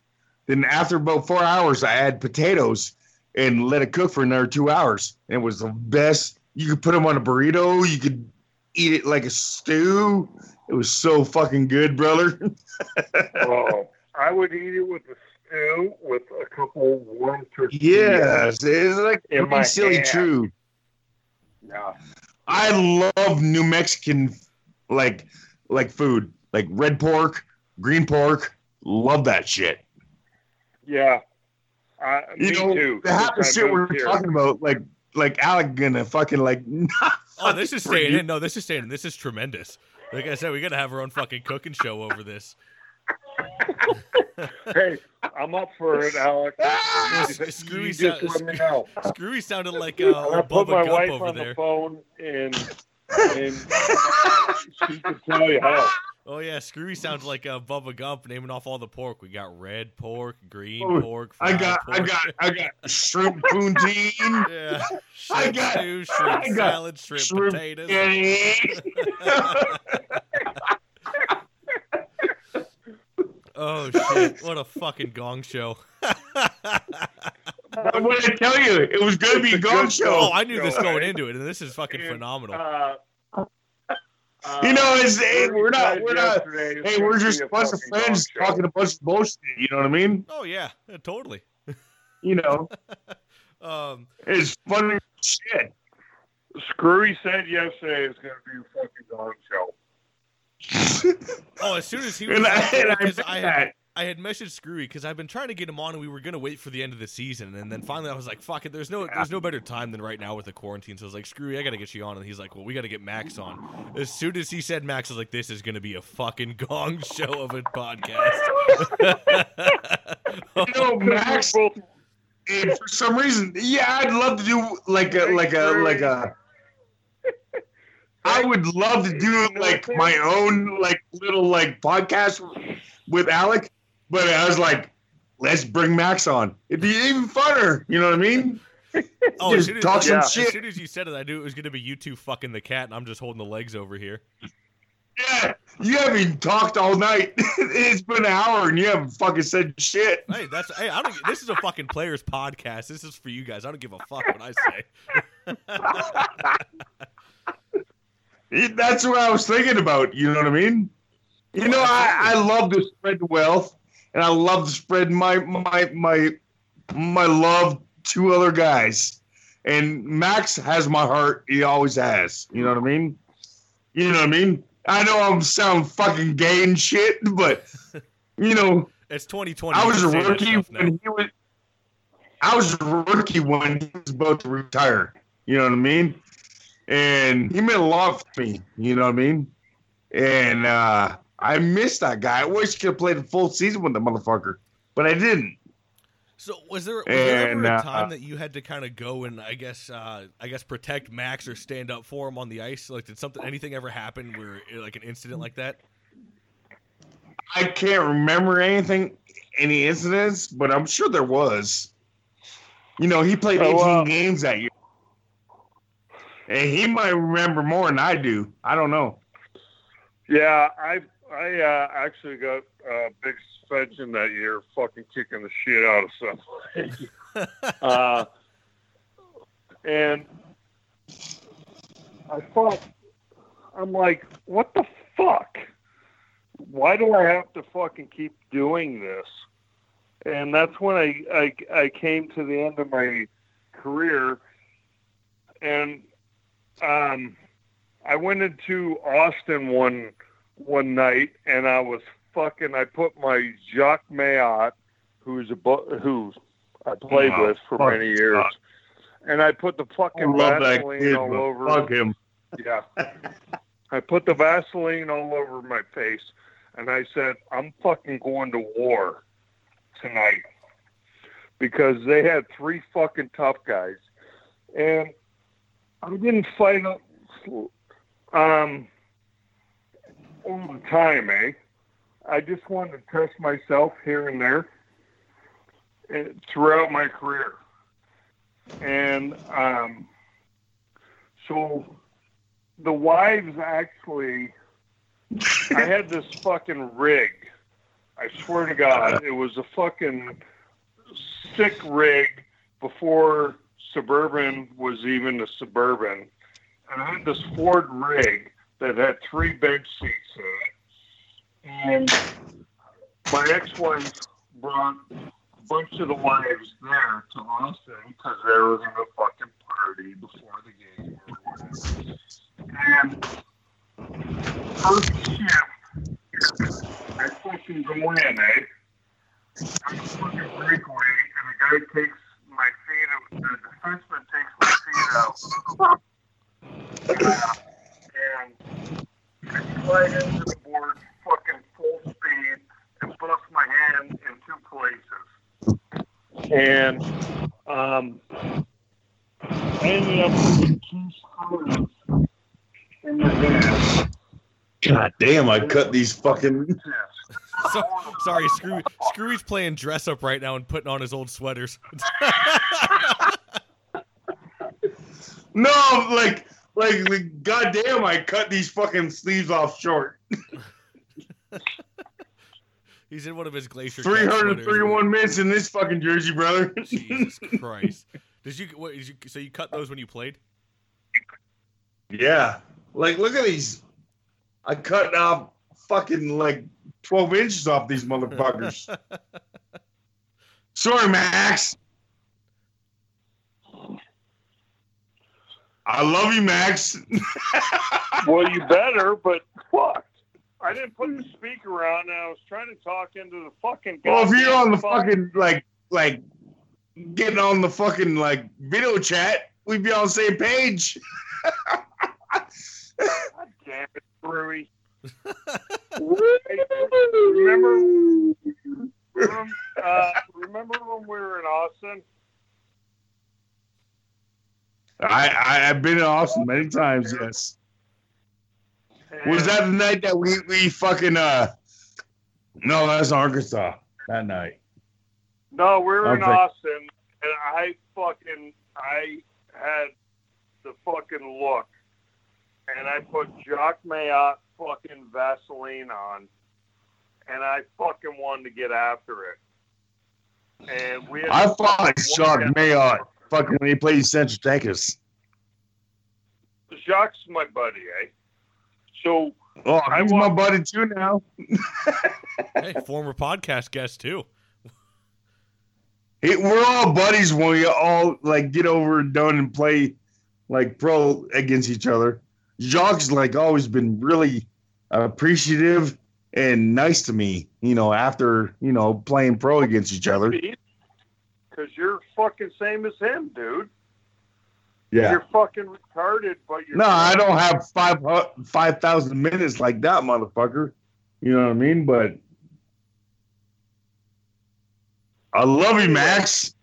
Then after about four hours, I add potatoes and let it cook for another two hours. It was the best. You could put them on a burrito. You could eat it like a stew. It was so fucking good, brother. Oh, I would eat it with a stew with a couple warm tortillas. yes, it's like In my silly hand. true. Yeah. I love New Mexican like like food, like red pork, green pork. Love that shit. Yeah. Uh, You me know, too. the half the Since shit we're here. talking about, like like Alec gonna fucking like. oh, this is for staying you. in. No, this is staying in. This is tremendous. Like I said, we got to have our own fucking cooking show over this. Hey, I'm up for it, Alex. Ah! Screwy just sound- let me know. Screwy sounded like I'm uh, gonna put my Bubba wife over on the phone and and she can tell you how. Oh yeah, Screwy sounds like uh, Bubba Gump naming off all the pork. We got red pork, green Oh, pork. I fried got, I got, I got shrimp poutine, Yeah, I got- stew, shrimp I got salad, shrimp, shrimp potatoes. oh shit! What a fucking gong show. what did I tell you? It was gonna be a gong show. Oh, I knew this show, going into it, and this is fucking phenomenal. Uh, uh, You know, it's, hey, we're not, we're not. Hey, gonna we're just a bunch of friends talking a bunch of bullshit. You know what I mean? Oh yeah, yeah, totally. You know, Um, it's funny shit. Screwy said yesterday it's going to be a fucking gong show. oh, as soon as he was, And I, and I, because meant I had that. I had messaged Screwy because I've been trying to get him on, and we were gonna wait for the end of the season, and then finally I was like, "Fuck it, there's no there's no better time than right now with the quarantine." So I was like, "Screwy, I gotta get you on," and he's like, "Well, we gotta get Max on." As soon as he said Max, I was like, "This is gonna be a fucking gong show of a podcast." know, Max. For some reason, yeah, I'd love to do like a like a like a. I would love to do like my own like little like podcast with Alec, but I was like, let's bring Max on. It'd be even funner. You know what I mean? oh, as Just as, talk some as shit. soon as you said it, I knew it was gonna be you two fucking the cat, and I'm just holding the legs over here. Yeah, you haven't talked all night. it's been an hour and you haven't fucking said shit. Hey, that's hey, I don't. This is a fucking players podcast. This is for you guys. I don't give a fuck what I say. That's what I was thinking about. You know what I mean? You know, I, I love to spread the wealth, and I love to spread my my my my love to other guys. And Max has my heart. He always has. You know what I mean? You know what I mean? I know I'm sound fucking gay and shit, but you know, It's 2020. I was a rookie when he was. I was a rookie when he was about to retire. You know what I mean? And he meant a lot to me. You know what I mean? And uh, I missed that guy. I wish I could have played a full season with the motherfucker, but I didn't. So was there, was there ever And, a uh, time that you had to kind of go and I guess uh, I guess protect Max or stand up for him on the ice? Like did something anything ever happen where like an incident like that? I can't remember anything, any incidents, but I'm sure there was. You know, he played Oh, 18 games that year. And he might remember more than I do. I don't know. Yeah, I I uh, actually got a big suspension that year, fucking kicking the shit out of somebody. uh, and I thought, I'm like, what the fuck? Why do I have to fucking keep doing this? And that's when I, I, I came to the end of my career, and um, I went into Austin one one night, and I was fucking. I put my Jacques Mailhot, who's a who I played Oh, with for many years, and I put the fucking Vaseline kid, all over. fuck him. Yeah. I put the Vaseline all over my face and I said, I'm fucking going to war tonight. Because they had three fucking tough guys. And I didn't fight up um all the time, eh? I just wanted to test myself here and there eh, throughout my career. And um so the wives actually I had this fucking rig. I swear to God, it was a fucking sick rig before Suburban was even a Suburban. And I had this Ford rig that had three bench seats in it. And my ex-wife brought a bunch of the wives there to Austin because they were going to fucking party before the game. And first shift, I fucking go in, eh? I'm fucking breakaway, and the guy takes my feet the defenseman takes my feet out. and I slide into the board fucking full speed and bust my hand in two places. And um, I ended up with two screws in my hand. God damn, I cut these fucking. So, sorry, Screw Screwy's playing dress up right now and putting on his old sweaters. No, like, like, like, goddamn, I cut these fucking sleeves off short. He's in one of his glacier. 331 minutes in this fucking jersey, brother. Jesus Christ! Did you what? Did you, so you cut those when you played? yeah. Like, look at these. I cut off fucking like 12 inches off these motherfuckers. Sorry, Max. I love you, Max. Well, you better, but fuck. I didn't put the speaker on, and I was trying to talk into the fucking. Well, if you're on the fucking like like getting on the fucking like video chat, we'd be on the same page. God damn it, Brewy. remember, remember, uh, remember when we were in Austin? I, I I've been in Austin many times. Yes. Was that the night that we we fucking uh? No, that's Arkansas. That night. No, we were in. Austin, and I fucking I had the fucking look, and I put Jacques Mailhot fucking Vaseline on, and I fucking wanted to get after it. And we I fought one Mailhot fucking when he played Central Texas. Jacques my buddy, eh? So Oh, he's my buddy too now. hey, former podcast guest too. Hey, we're all buddies when we all like get over and done and play like pro against each other. Jacques like always been really appreciative and nice to me, you know, after, you know, playing pro against each other. Because you're fucking same as him, dude. Yeah. You're fucking retarded, but you're No, I don't have five five thousand minutes like that, motherfucker. You know what I mean? But I love you, Max.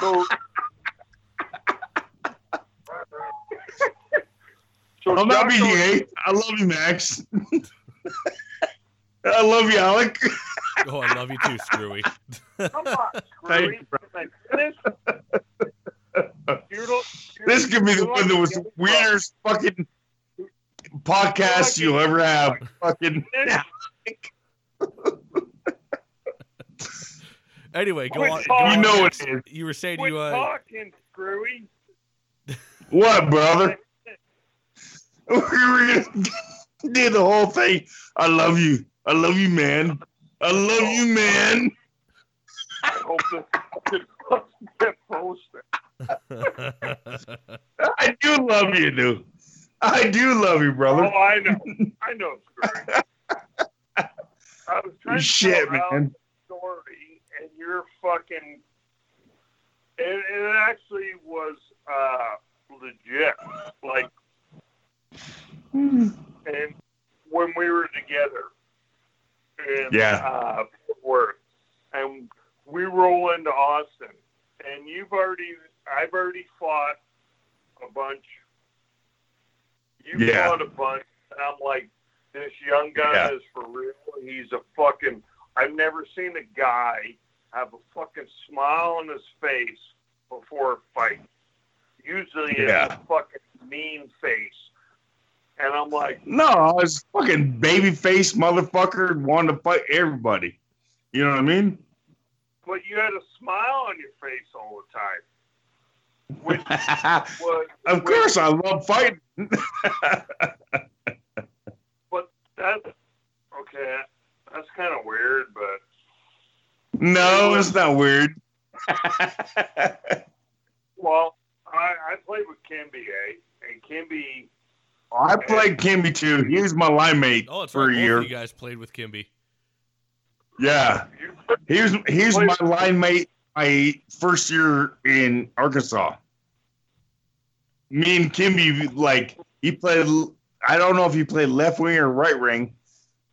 So, so I'm not being Jocko- I love you, Max. I love you, Alec. Oh, I love you too, Screwy. Come on, Thank Screwy. you, bro. Like, Finish. You This could be the one that was the get it, weirdest fucking podcast you'll ever have. Fucking Anyway, go Quit on. Go talking. You know Max. it is. You were saying Quit you uh, talking, Screwy. what, brother? we were gonna do the whole thing. I love you. I love you, man. I love you, man. I hope this fucking fucking get posted. I do love you, dude. I do love you, brother. Oh. I know. I know. I was trying to Shit, tell man. story, and you're fucking. And it actually was uh, legit. Like, and when we were Yeah. uh, Fort Worth, and we roll into Austin, and you've already, I've already fought a bunch. You Yeah. fought a bunch, and I'm like, this young guy Yeah. is for real. He's a fucking. I've never seen a guy have a fucking smile on his face before a fight. Usually Yeah. it's a fucking mean face. And I'm like, No, I was fucking baby face motherfucker wanting to fight everybody. You know what I mean? but you had a smile on your face all the time. Which was of course, I love fighting. but that's okay. That's kind of weird, but no, it's not weird. well, I, I played with Kimby, eh? And Kimby, I played Kimby too. He was my line mate oh, it's for right. a Both year. of you guys played with Kimby. Yeah, you he was he was my line mate my first year in Arkansas. Me and Kimby like he played. I don't know if he played left wing or right wing,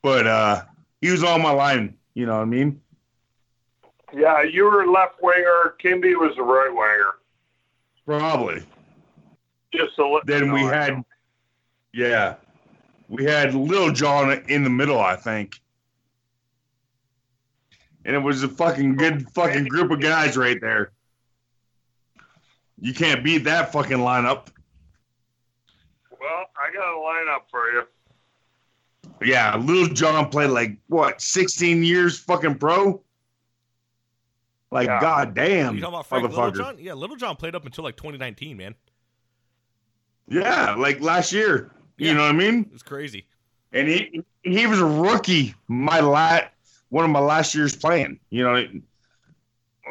but uh he was on my line. You know what I mean? yeah, you were left winger. Kimby was a right winger. Probably. Just to let Then we had, know. Yeah, we had Lil John in the middle, I think. And it was a fucking good fucking group of guys right there. You can't beat that fucking lineup. Well, I got a lineup for you. Yeah, Lil John played like what, 16 years fucking pro? Like Yeah. goddamn, you talking about Frank motherfucker. Littlejohn? Yeah, Littlejohn played up until like 2019, man. Yeah, like last year. Yeah. You know what I mean? It's crazy. and he he was a rookie my last one of my last years playing you know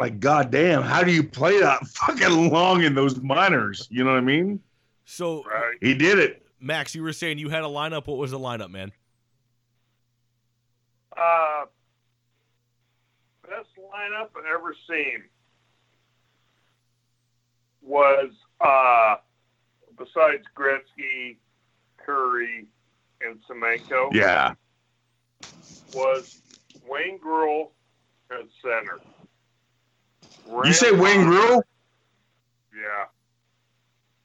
like goddamn how do you play that fucking long in those minors you know what i mean So, Right. he did it Max, you were saying you had a lineup. What was the lineup, man? Uh, best lineup I've ever seen was uh, besides Gretzky, Kurri, and Semenko yeah was Wayne Gruel at center. you say wayne gruel Yeah.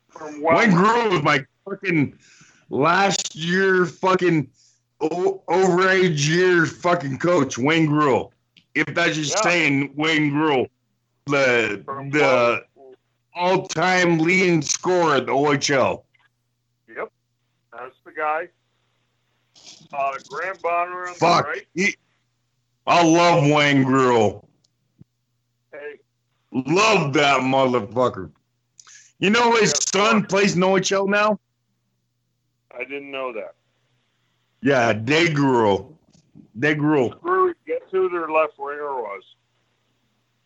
From wayne West- gruel was my fucking last year fucking overage year fucking coach wayne gruel if that's just Yeah. saying wayne gruel the from the all-time leading scorer at the ohl the guy. Uh, Graham Bonner on Fuck. the right. He, I love Wayne Gruel. Hey, Love that motherfucker. You know his Yeah, son fuck. plays in OHL now? I didn't know that. Yeah, Degruel. Degruel. Screw, guess who their left winger was?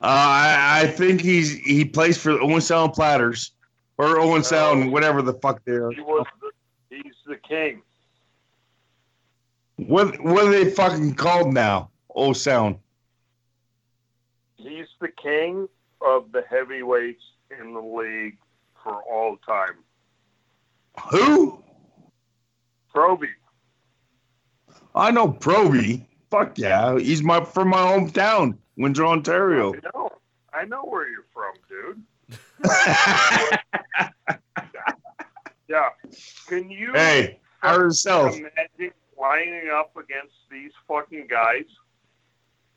Uh, I, I think he's he plays for Owen Sound Platers or Owen Sound, whatever the fuck they are. He was. He's the king. What what are they fucking called now? Oh Sound. He's the king of the heavyweights in the league for all time. Who? Proby. I know Proby. Fuck yeah, he's my from my hometown, Windsor, Ontario. I know. I know where you're from, dude. yeah. Can you Hey, how yourself? imagine lining up against these fucking guys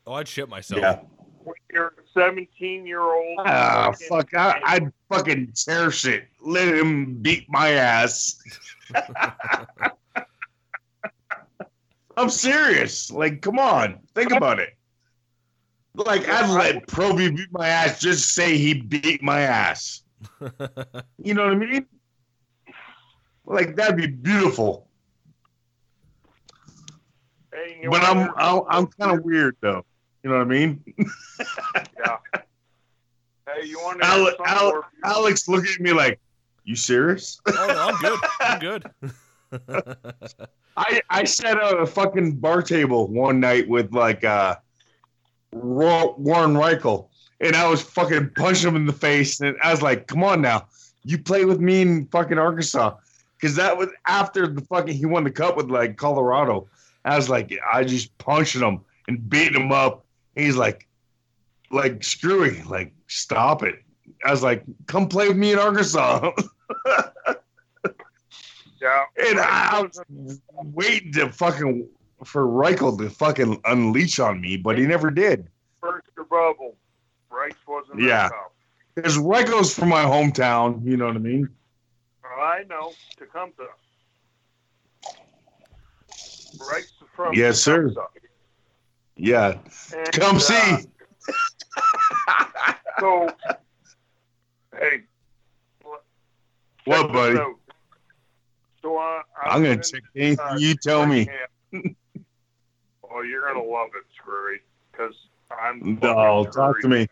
Oh, I'd shit myself. Yeah. when you're a 17 year old? Ah, fuck! I, I'd fucking tear shit. Let him beat my ass. I'm serious. Like, come on, think about it. Like, I'd let Proby beat my ass. Just say he beat my ass. You know what I mean? Like, that'd be beautiful. Hey, But I'm I'm, I'm kind of weird though. You know what I mean? Yeah. Hey, you want to Ale- Ale- Alex looking at me like, "You serious?" Oh no, I'm good. I'm good. I I sat at a fucking bar table one night with like uh Warren Rychel, and I was fucking punching him in the face, and I was like, "Come on now, you play with me in fucking Arkansas," because that was after the fucking he won the cup with like Colorado. I was like, I just punched him and beat him up. He's like, like screwy, like stop it. I was like, come play with me in Arkansas. Yeah. And I was waiting to fucking for Rychel to fucking unleash on me, but he never did. First your bubble. Rice wasn't Yeah. Because Rychel's from my hometown, you know what I mean? I know. Tecumseh. Rice from Yes, sir. Yeah. And, Come uh, see. So, hey. What, buddy? out. So uh, I I'm gonna was check anything uh, you tell me. oh, you're gonna love it, Screwy, because I'm. No, talk to me.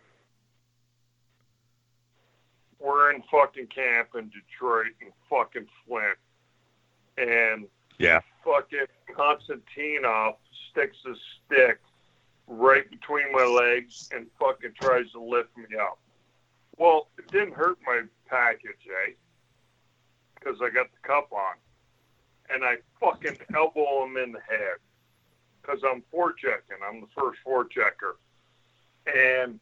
We're in fucking camp in Detroit and fucking Flint, and Yeah. fucking Konstantinov sticks his stick right between my legs and fucking tries to lift me up. Well, it didn't hurt my package, eh? Because I got the cup on. And I fucking elbow him in the head. Because I'm forechecking. I'm the first forechecker. And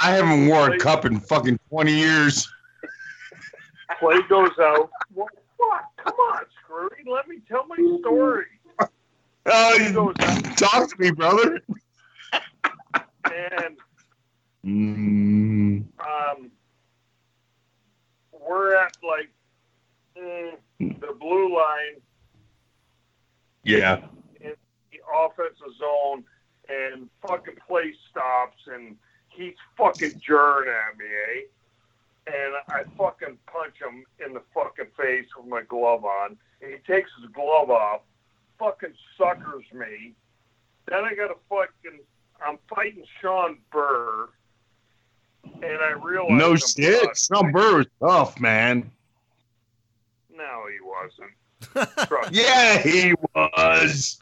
I haven't worn a cup in fucking 20 years. play goes out. Well, what? Come on, Screwy. Let me tell my story. Uh, goes talk to me, brother. And Mm, um, we're at like mm, the blue line yeah. in the offensive zone, and fucking play stops, and he's fucking jarring at me, eh? And I fucking punch him in the fucking face with my glove on. And he takes his glove off, fucking suckers me. Then I got to fucking, I'm fighting Shawn Burr, and I realize No I'm shit. fucked. Shawn Burr was tough, man. No, he wasn't. Yeah, he was.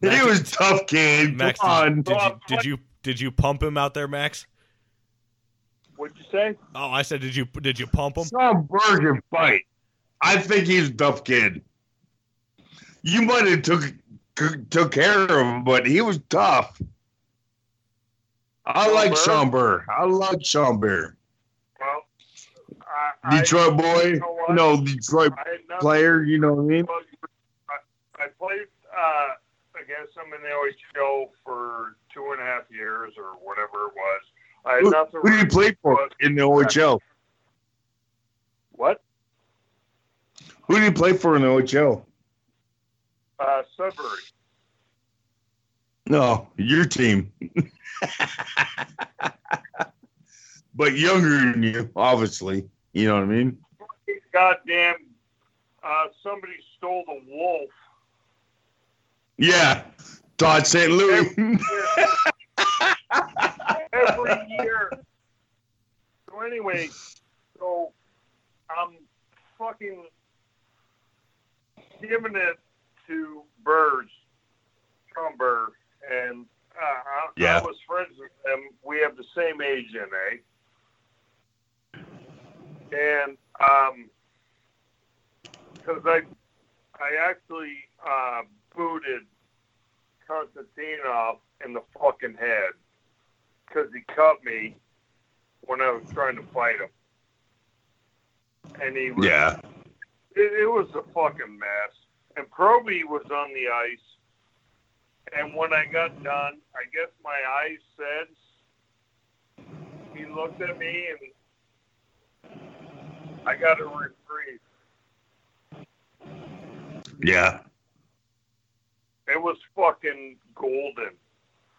He Max- was tough, kid. Come Max, on. did, did you did you did you pump him out there, Max? What'd you say? Oh, I said, did you did you pump him? Shawn Burr can fight. I think he's a tough kid. You might have took took care of him, but he was tough. I Shawn like Burr? Shawn Burr. I like Shawn Burr. Well, I, Detroit boy, you know what? no Detroit I, I had nothing player. You know what I mean? Well, I, I played uh, against them in the OHL for two and a half years or whatever it was. I had Who, nothing. who did you play for but- in the OHL? What? Who did you play for in the OHL? Uh, Sudbury. No, your team. but younger than you, obviously. You know what I mean? Goddamn! Uh, somebody stole the wolf Yeah, Todd St. Louis. every year. So anyway, so I'm fucking giving it to Burrs, Tom Burr, and uh, I, Yeah. I was friends with him. We have the same age in eh? And um, because I I actually uh, booted Konstantinov in the fucking head because he cut me when I was trying to fight him. And he was, yeah. it, it was a fucking mess. And Proby was on the ice. And when I got done, I guess my eyes said, he looked at me and I got a reprieve. Yeah. It was fucking golden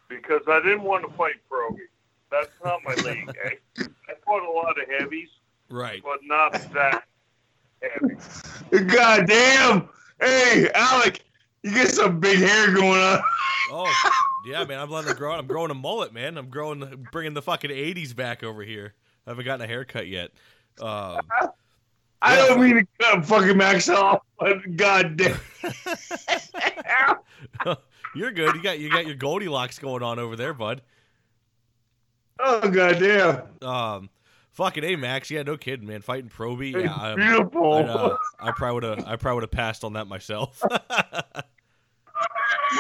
because I didn't want to fight Proby. That's not my league, eh? I fought a lot of heavies, Right. but not that heavy. God damn. Hey, Alec, you get some big hair going on. Oh, yeah, man. I'm letting it grow. I'm growing a mullet, man. I'm growing, bringing the fucking '80s back over here. I haven't gotten a haircut yet. Um, I don't mean to cut fucking Max off, but god damn. you're good. You got you got your Goldilocks going on over there, bud. Oh god damn. Um, fucking a Max. Yeah, no kidding, man. Fighting Proby. Yeah, I, Beautiful. I, uh, I probably would have. I probably would have passed on that myself.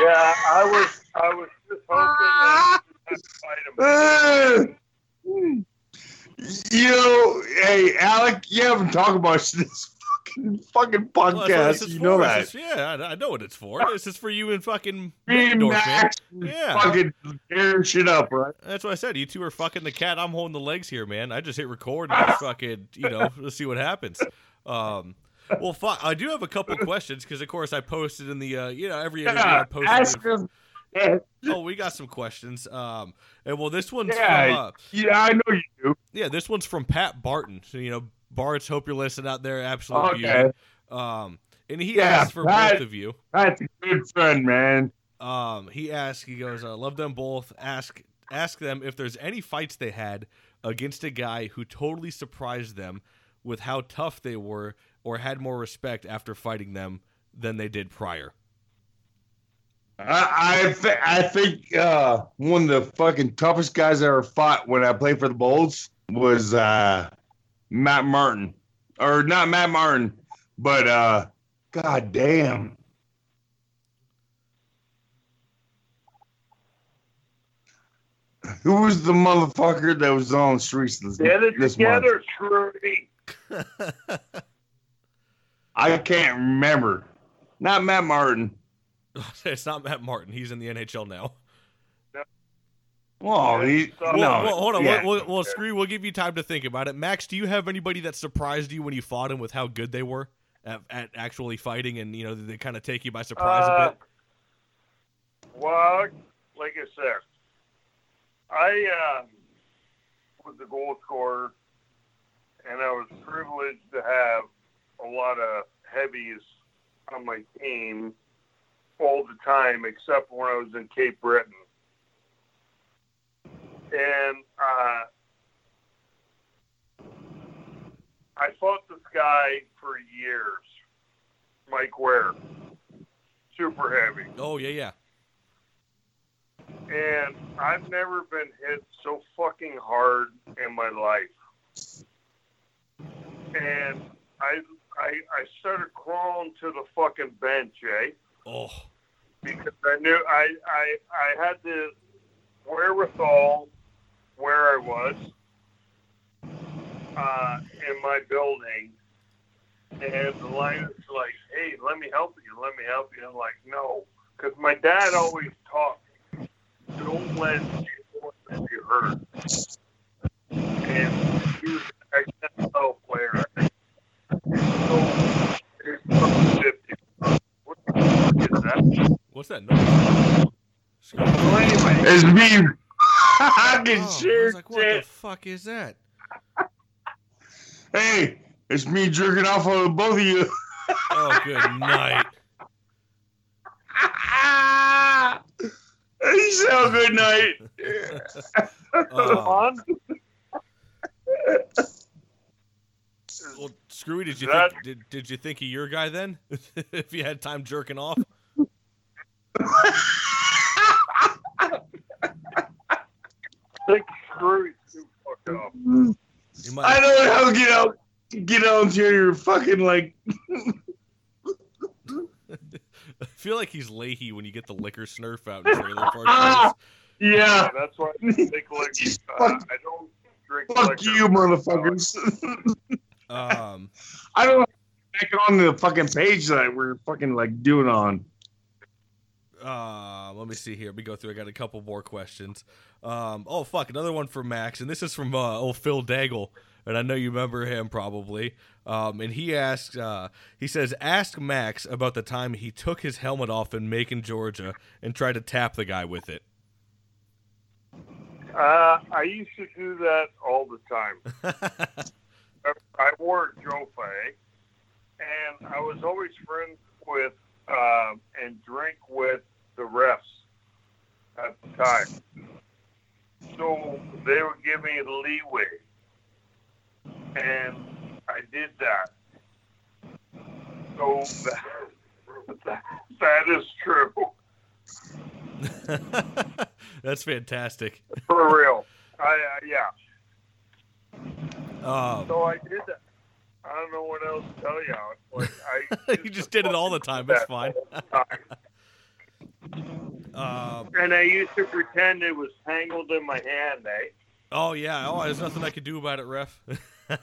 Yeah, I was I was just hoping that I fight him. You know, hey, Alec, you haven't talked about this fucking fucking Well, podcast. is you know that. is- yeah, I, I know what it's for. This is for you and fucking Me Max Yeah. fucking tearing shit up, right? That's what I said. You two are fucking the cat. I'm holding the legs here, man. I just hit record and just fucking, you know, let's see what happens. Um, well, fu- I do have a couple questions because, of course, I posted in the, uh, you know, every interview I posted. oh, we got some questions. Um, and well, this one's Yeah. from, uh, yeah, I know you do. yeah, this one's from Pat Barton. So, you know, Barts, hope you're listening out there. Absolute Okay. Um, and he Yeah, asked for Pat- both of you. That's a good friend, man. Um, he asked, he goes, I love them both. Ask ask them if there's any fights they had against a guy who totally surprised them with how tough they were or had more respect after fighting them than they did prior. I I, th- I think uh, one of the fucking toughest guys I ever fought when I played for the Bulls was uh, Matt Martin, or not Matt Martin, but uh, God damn. Who was the motherfucker that was on the streets this, Get it this month? together, Trudy. I can't remember. Not Matt Martin. it's not Matt Martin. He's in the NHL now. Oh, he, Well, no, well, well, hold on. yeah. We'll, we'll, we'll screw. We'll give you time to think about it. Max, do you have anybody that surprised you when you fought him with how good they were at, at actually fighting, and you know they kind of take you by surprise a Uh, bit? Well, like I said, I um, was a goal scorer, and I was privileged to have a lot of heavies on my team all the time, except when I was in Cape Breton. And uh, I fought this guy for years, Mike Ware, super heavy. Oh yeah, yeah. and I've never been hit so fucking hard in my life. And I I I started crawling to the fucking bench, eh? Oh, Because I knew I I I had the wherewithal where I was uh, in my building, and the line is like, "Hey, let me help you. Let me help you." I'm like, "No," because my dad always talked, don't let that you hurt. And he was an XFL player. So, from 50. What the fuck is that? what's that noise? So anyway, It's me. I can Oh, I share was like, what the fuck is that? Hey, it's me jerking off on both of you. Oh, good night. Have a good night. Uh, On? well, Screwy, did you That- think, did, did you think of your guy then? if you had time jerking off? Think screw too fucked up. I don't know how to get out. Get out into your fucking like. I feel like he's Leahy when you get the liquor snurf out in trailer park. Yeah. Yeah, that's why I think like uh, I don't drink Fuck liquor. you, motherfuckers. Um, I don't know. Back on the fucking page that we're fucking like doing on. Uh, let me see here. Let me go through. I got a couple more questions. Um, oh fuck, another one from Max, and this is from uh, old Phil Daigle, and I know you remember him probably. Um, and he asks, uh, he says, ask Max about the time he took his helmet off in Macon, Georgia, and tried to tap the guy with it. Uh, I used to do that all the time. I wore Joe Fay, and I was always friends with um, and drink with the refs at the time. So they would give me the leeway, and I did that. So that, that, that is true That's fantastic. for real. I uh, yeah. Um, So I did that. I don't know what else to tell you. Like I you just did it all the time. That's fine. Um, and I used to pretend it was tangled in my hand, eh? oh yeah. Oh, there's nothing I can do about it, ref.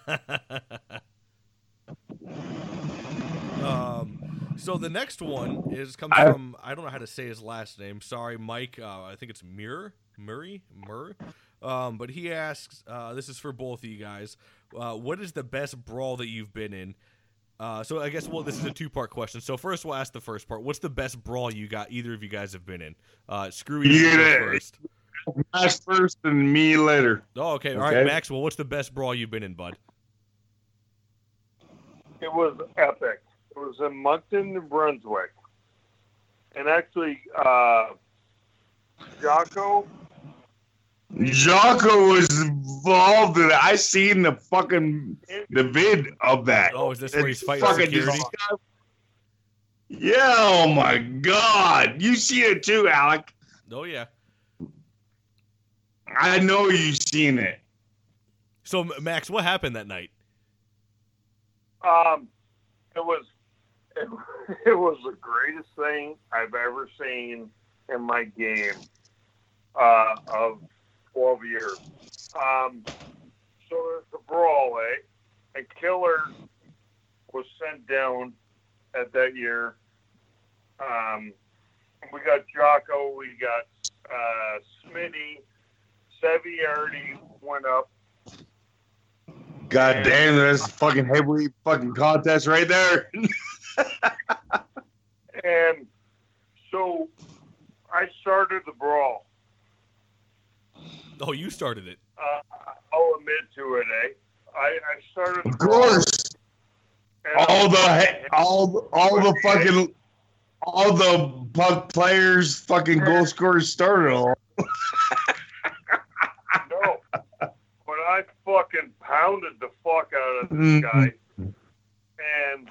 um, so the next one is comes I- from I don't know how to say his last name. Sorry, Mike. Uh, I think it's Muir, Murray, Murr. Um, but he asks, uh, this is for both of you guys. Uh, what is the best brawl that you've been in? Uh, so I guess well, this is a two-part question. So first, we'll ask the first part. What's the best brawl you got? Either of you guys have been in? Uh, Screwy you Yeah. go first. Max first and me later. Oh, okay. All right, Okay. Maxwell. What's the best brawl you've been in, bud? It was epic. It was in Moncton, New Brunswick. And actually, uh, Jocko, Jocko was involved in it. I seen the fucking the vid of that. Oh, is this where he's fighting fucking security? dis- Yeah, oh my god. You see it too, Alec. Oh yeah. I know you seen it. So Max, what happened that night? um, it was it, it was the greatest thing I've ever seen in my game uh, of 12 years. Um, so there's the brawl, eh? And Killer was sent down at that year. Um, we got Jocko, we got uh, Smitty, Seviardi went up. God damn, that's a fucking heavyweight fucking contest right there. And so I started the brawl. Oh, you started it. Uh, I'll admit to it, eh? I, I started Of course. All the all all the fucking all the puck players fucking goal scorers started all. No. But I fucking pounded the fuck out of this Mhm. guy. And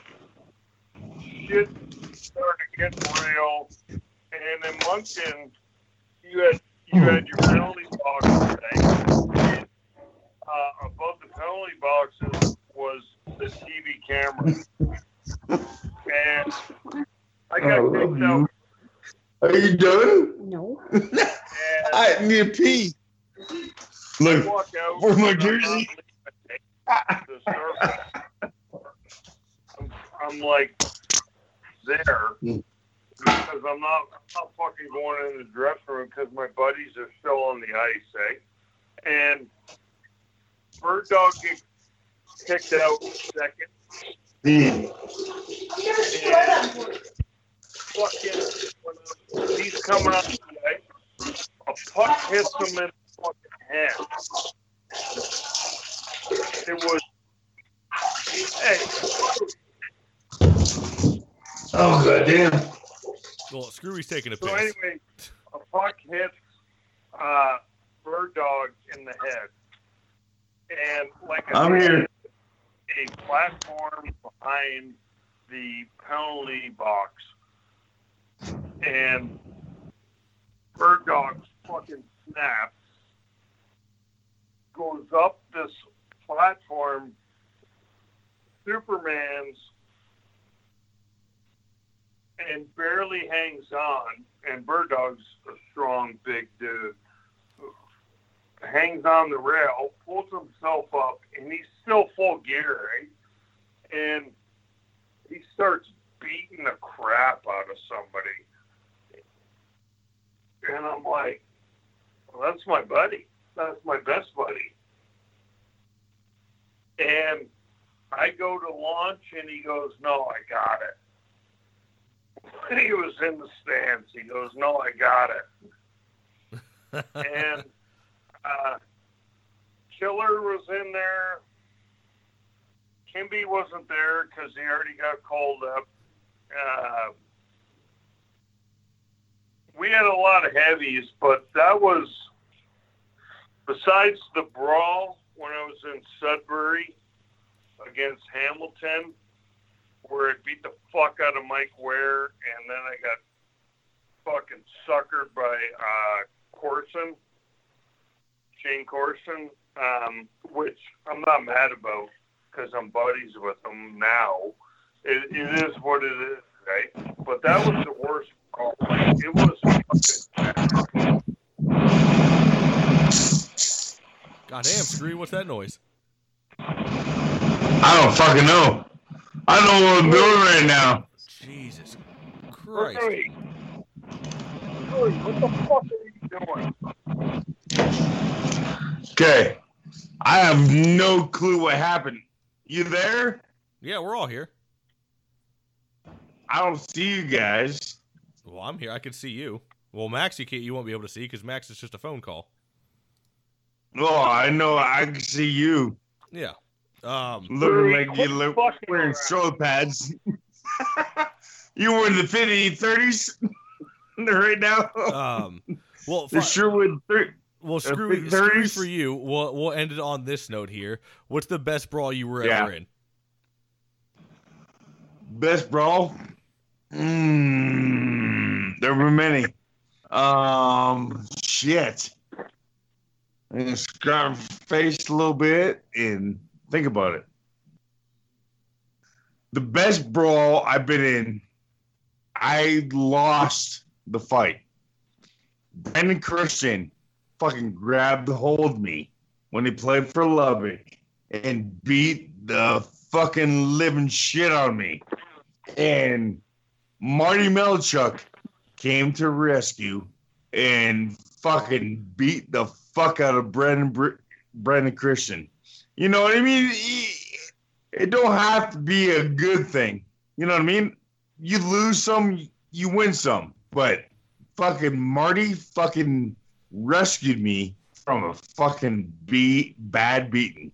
shit started getting real. And in Moncton, you had you had your penalty boxes. eh? Uh, above the penalty boxes was the TV camera. And I got Oh, kicked you- out. Are you done? No. I need a pee. I Look, walk out. Where's my jersey? not leaving the surface. I'm, I'm like there because I'm not, I'm not fucking going in the dressing room because my buddies are still on the ice, eh? And Bird Dog gets kicked out second. And fucking he's coming up ice, a puck hits him in the fucking head. It was. Hey, Oh god damn. Well, Screwy's taking a so piss. anyway, a puck hits uh, bird dog in the head. And like I I'm said, here. a platform behind the penalty box. And bird dog fucking snaps, goes up this platform, Superman's, and barely hangs on. And Bird Dog's a strong, big dude. Hangs on the rail, pulls himself up, and he's still full gear, right? And he starts beating the crap out of somebody. And I'm like, well, that's my buddy. That's my best buddy. And I go to launch, and he goes, no, I got it. He was in the stands. He goes, no, I got it. and uh, Killer was in there. Kimby wasn't there because he already got called up. Uh, we had a lot of heavies, but that was besides the brawl when I was in Sudbury against Hamilton, where I beat the fuck out of Mike Ware, and then I got fucking suckered by uh, Corson, Shayne Corson, um, which I'm not mad about because I'm buddies with him now. It, it is what it is, right? But that was the worst. call. Like, it was fucking God damn, what's that noise? I don't fucking know. I don't know what I'm doing right now. Jesus Christ. Hey, Hey, what the fuck are you doing? Okay. I have no clue what happened. You there? Yeah, we're all here. I don't see you guys. Well, I'm here. I can see you. Well, Max, you can't. You won't be able to see because Max is just a phone call. Oh, I know. I can see you. Yeah. Um. Looking like you quit look wearing around. shoulder pads. you were in the 50 30s right now. Um. Well, the fi- Sherwood thir- well, uh, screw, screw 30s. for you. We'll we'll end it on this note here. What's the best brawl you were Yeah. ever in? Best brawl? Mm, there were many. Um, shit. I just got faced a little bit and think about it. The best brawl I've been in, I lost the fight. Brandon Christian fucking grabbed hold of me when he played for Lubbock and beat the fucking living shit of me. And Marty Melchuk came to rescue and fucking beat the fuck out of Brandon Brandon Christian. You know what I mean? It don't have to be a good thing. You know what I mean? You lose some, you win some. But fucking Marty fucking rescued me from a fucking beat bad beating.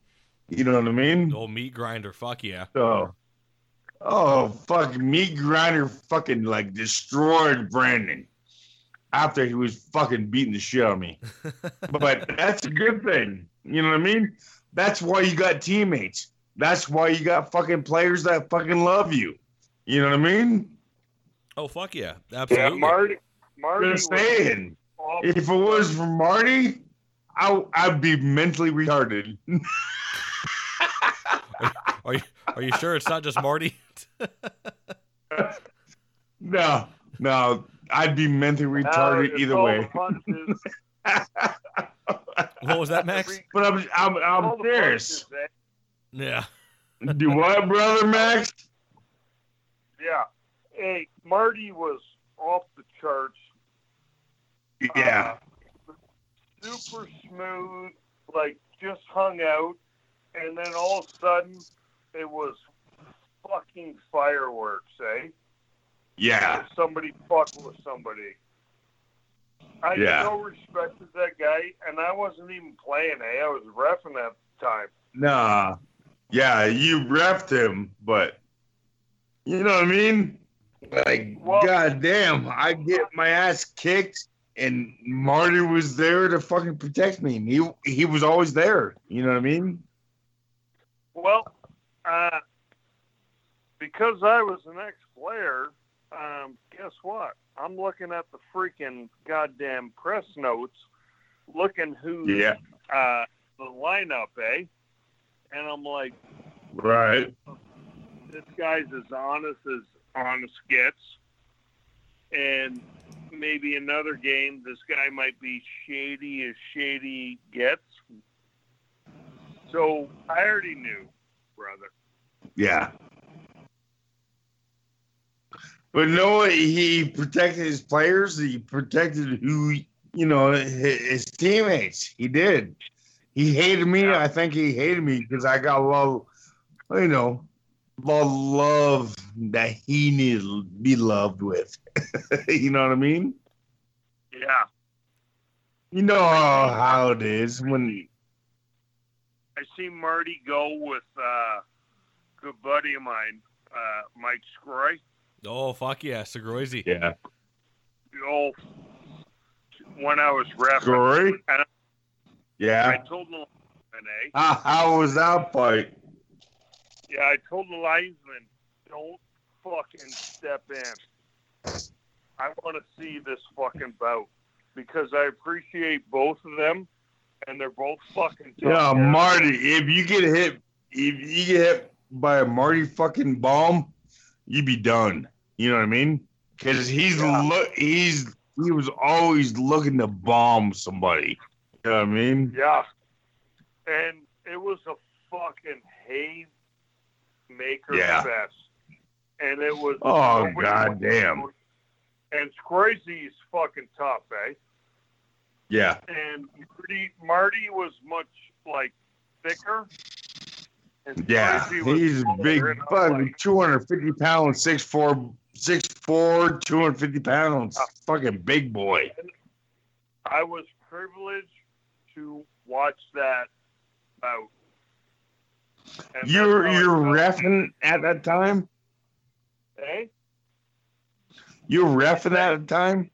You know what I mean? Old meat grinder. Fuck yeah. So, oh fuck, meat grinder fucking like destroyed Brandon after he was fucking beating the shit out of me. but that's a good thing. You know what I mean? That's why you got teammates. That's why you got fucking players that fucking love you. You know what I mean? Oh fuck yeah. Yeah, Absolutely. Marty. Marty Just saying. awful. If it was for Marty, I, I'd be mentally retarded. Are you are you sure it's not just Marty? no, no, I'd be mentally retarded it's either way. the punches, what was that, Max? every- But I'm I'm I'm the serious. Yeah. Do what, brother Max? Yeah. Hey, Marty was off the charts. Yeah. Uh, super smooth, like just hung out, and then all of a sudden it was fucking fireworks, eh? Yeah. Somebody fucked with somebody. I Yeah. so respected that guy, and I wasn't even playing, eh? I was refing at the time. Nah. Yeah, you refed him, but you know what I mean? Like, Well- goddamn, I get my ass kicked and Marty was there to fucking protect me. He he was always there. You know what I mean? Well, uh, because I was an ex-player, um, guess what? I'm looking at the freaking goddamn press notes, looking who's Yeah. uh, the lineup, eh? And I'm like, Right. this guy's as honest as honest gets. And maybe another game, this guy might be shady as shady gets. So I already knew, brother. Yeah. But no, he protected his players. He protected who you know his, teammates. He did. He hated me. I think he hated me because I got a love. You know, the love that he needed to be loved with. you know what I mean? Yeah. You know how, how it is when I see Marty go with uh, a good buddy of mine, uh, Mike Scroy. Oh fuck yeah, Segroisy. yeah. The old when I was rapping. Scroy? And I Yeah. told the linesman, eh? How, how was that fight? Yeah, I told the linesman, don't fucking step in. I want to see this fucking bout because I appreciate both of them, and they're both fucking. tough Yeah, guys. Marty. If you get hit, if you get hit by a Marty fucking bomb, you be done. You know what I mean? Because he's Yeah. look, he's he was always looking to bomb somebody. You know what I mean? Yeah, and it was a fucking maker Yeah. fest, and it was. Oh, goddamn. was- And Crazy's fucking tough, eh? Yeah. and Marty, Marty was much like thicker. Yeah. He's big, fucking like, 250 pounds, 6'4, 6'4, 250 pounds. Uh, fucking big boy. I was privileged to watch that bout. And You're I eh? you're refing at that time. Hey, You're refing at the time.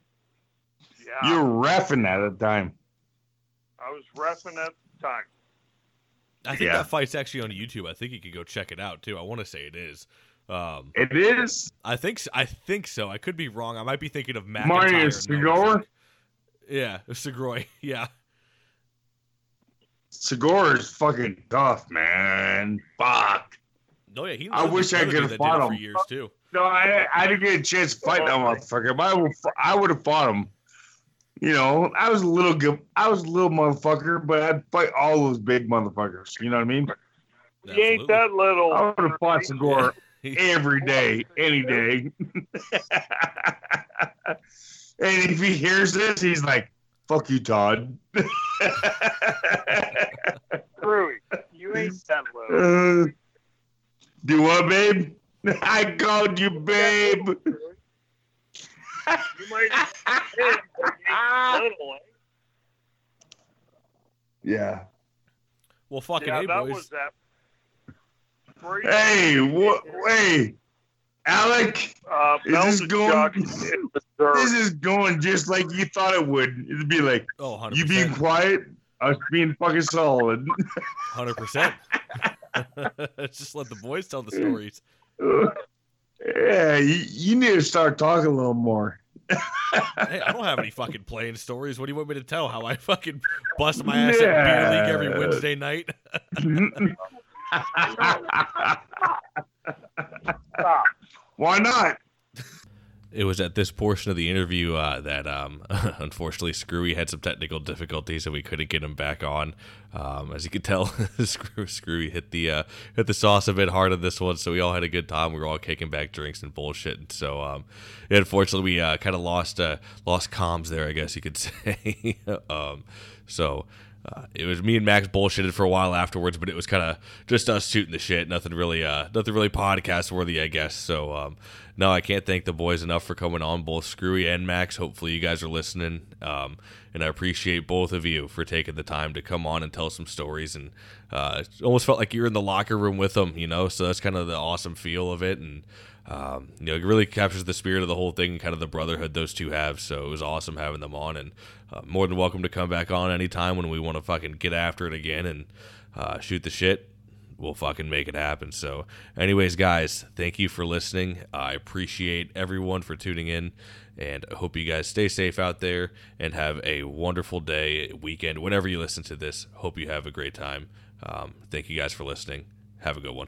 Yeah. You're refing at the time. I was refing at the time. I think Yeah. that fight's actually on YouTube. I think you could go check it out too. I want to say it is. Um, It is. I think s- I think so. I could be wrong. I might be thinking of McIntyre. Mario and Segura? Yeah, Segroy. Yeah. Segura is fucking tough, man. Fuck. No, yeah. He I wish I could have fought it for years too. No, I I didn't get a chance to fight that motherfucker. But I would I would have fought him. You know, I was a little good. I was a little motherfucker, but I'd fight all those big motherfuckers. You know what I mean? He ain't that little. I would have fought Segura every day, any day. and if he hears this, he's like, "Fuck you, Todd." Screwy. You ain't that little. Uh, do what, babe? I called you, babe. You might have been, but you ain't little? Yeah. Well, fucking Yeah, hey, that boys. was that. Crazy. Hey, what? Hey, Alec, Uh, is this going? jockey in the third. This is going just like you thought it would. It'd be like oh, 100%. you being quiet, us being fucking solid. Hundred percent. Just let the boys tell the stories. yeah, you, you need to start talking a little more. Hey, I don't have any fucking playing stories. What do you want me to tell? How I fucking bust my ass at beer league every Wednesday night? Why not? It was at this portion of the interview uh, that, um, unfortunately, Screwy had some technical difficulties and we couldn't get him back on. Um, as you can tell, Screw, Screwy hit the uh, hit the sauce a bit hard on this one, so we all had a good time. We were all kicking back drinks and bullshit. And so, um, unfortunately, we uh, kind of lost uh, lost comms there, I guess you could say. um, so. Uh, it was me and Max bullshitted for a while afterwards, but it was kind of just us shooting the shit. Nothing really, uh, nothing really podcast worthy, I guess. So, um, no, I can't thank the boys enough for coming on, both Screwy and Max. Hopefully, you guys are listening, um, and I appreciate both of you for taking the time to come on and tell some stories. And uh, almost felt like you're in the locker room with them, you know. So that's kind of the awesome feel of it, and um, you know, it really captures the spirit of the whole thing kind of the brotherhood those two have. So it was awesome having them on, and uh, more than welcome to come back on anytime when we want to fucking get after it again and uh, shoot the shit. We'll fucking make it happen. So, anyways, guys, thank you for listening. I appreciate everyone for tuning in, and I hope you guys stay safe out there and have a wonderful day, weekend, whenever you listen to this. Hope you have a great time. Um, thank you guys for listening. Have a good one.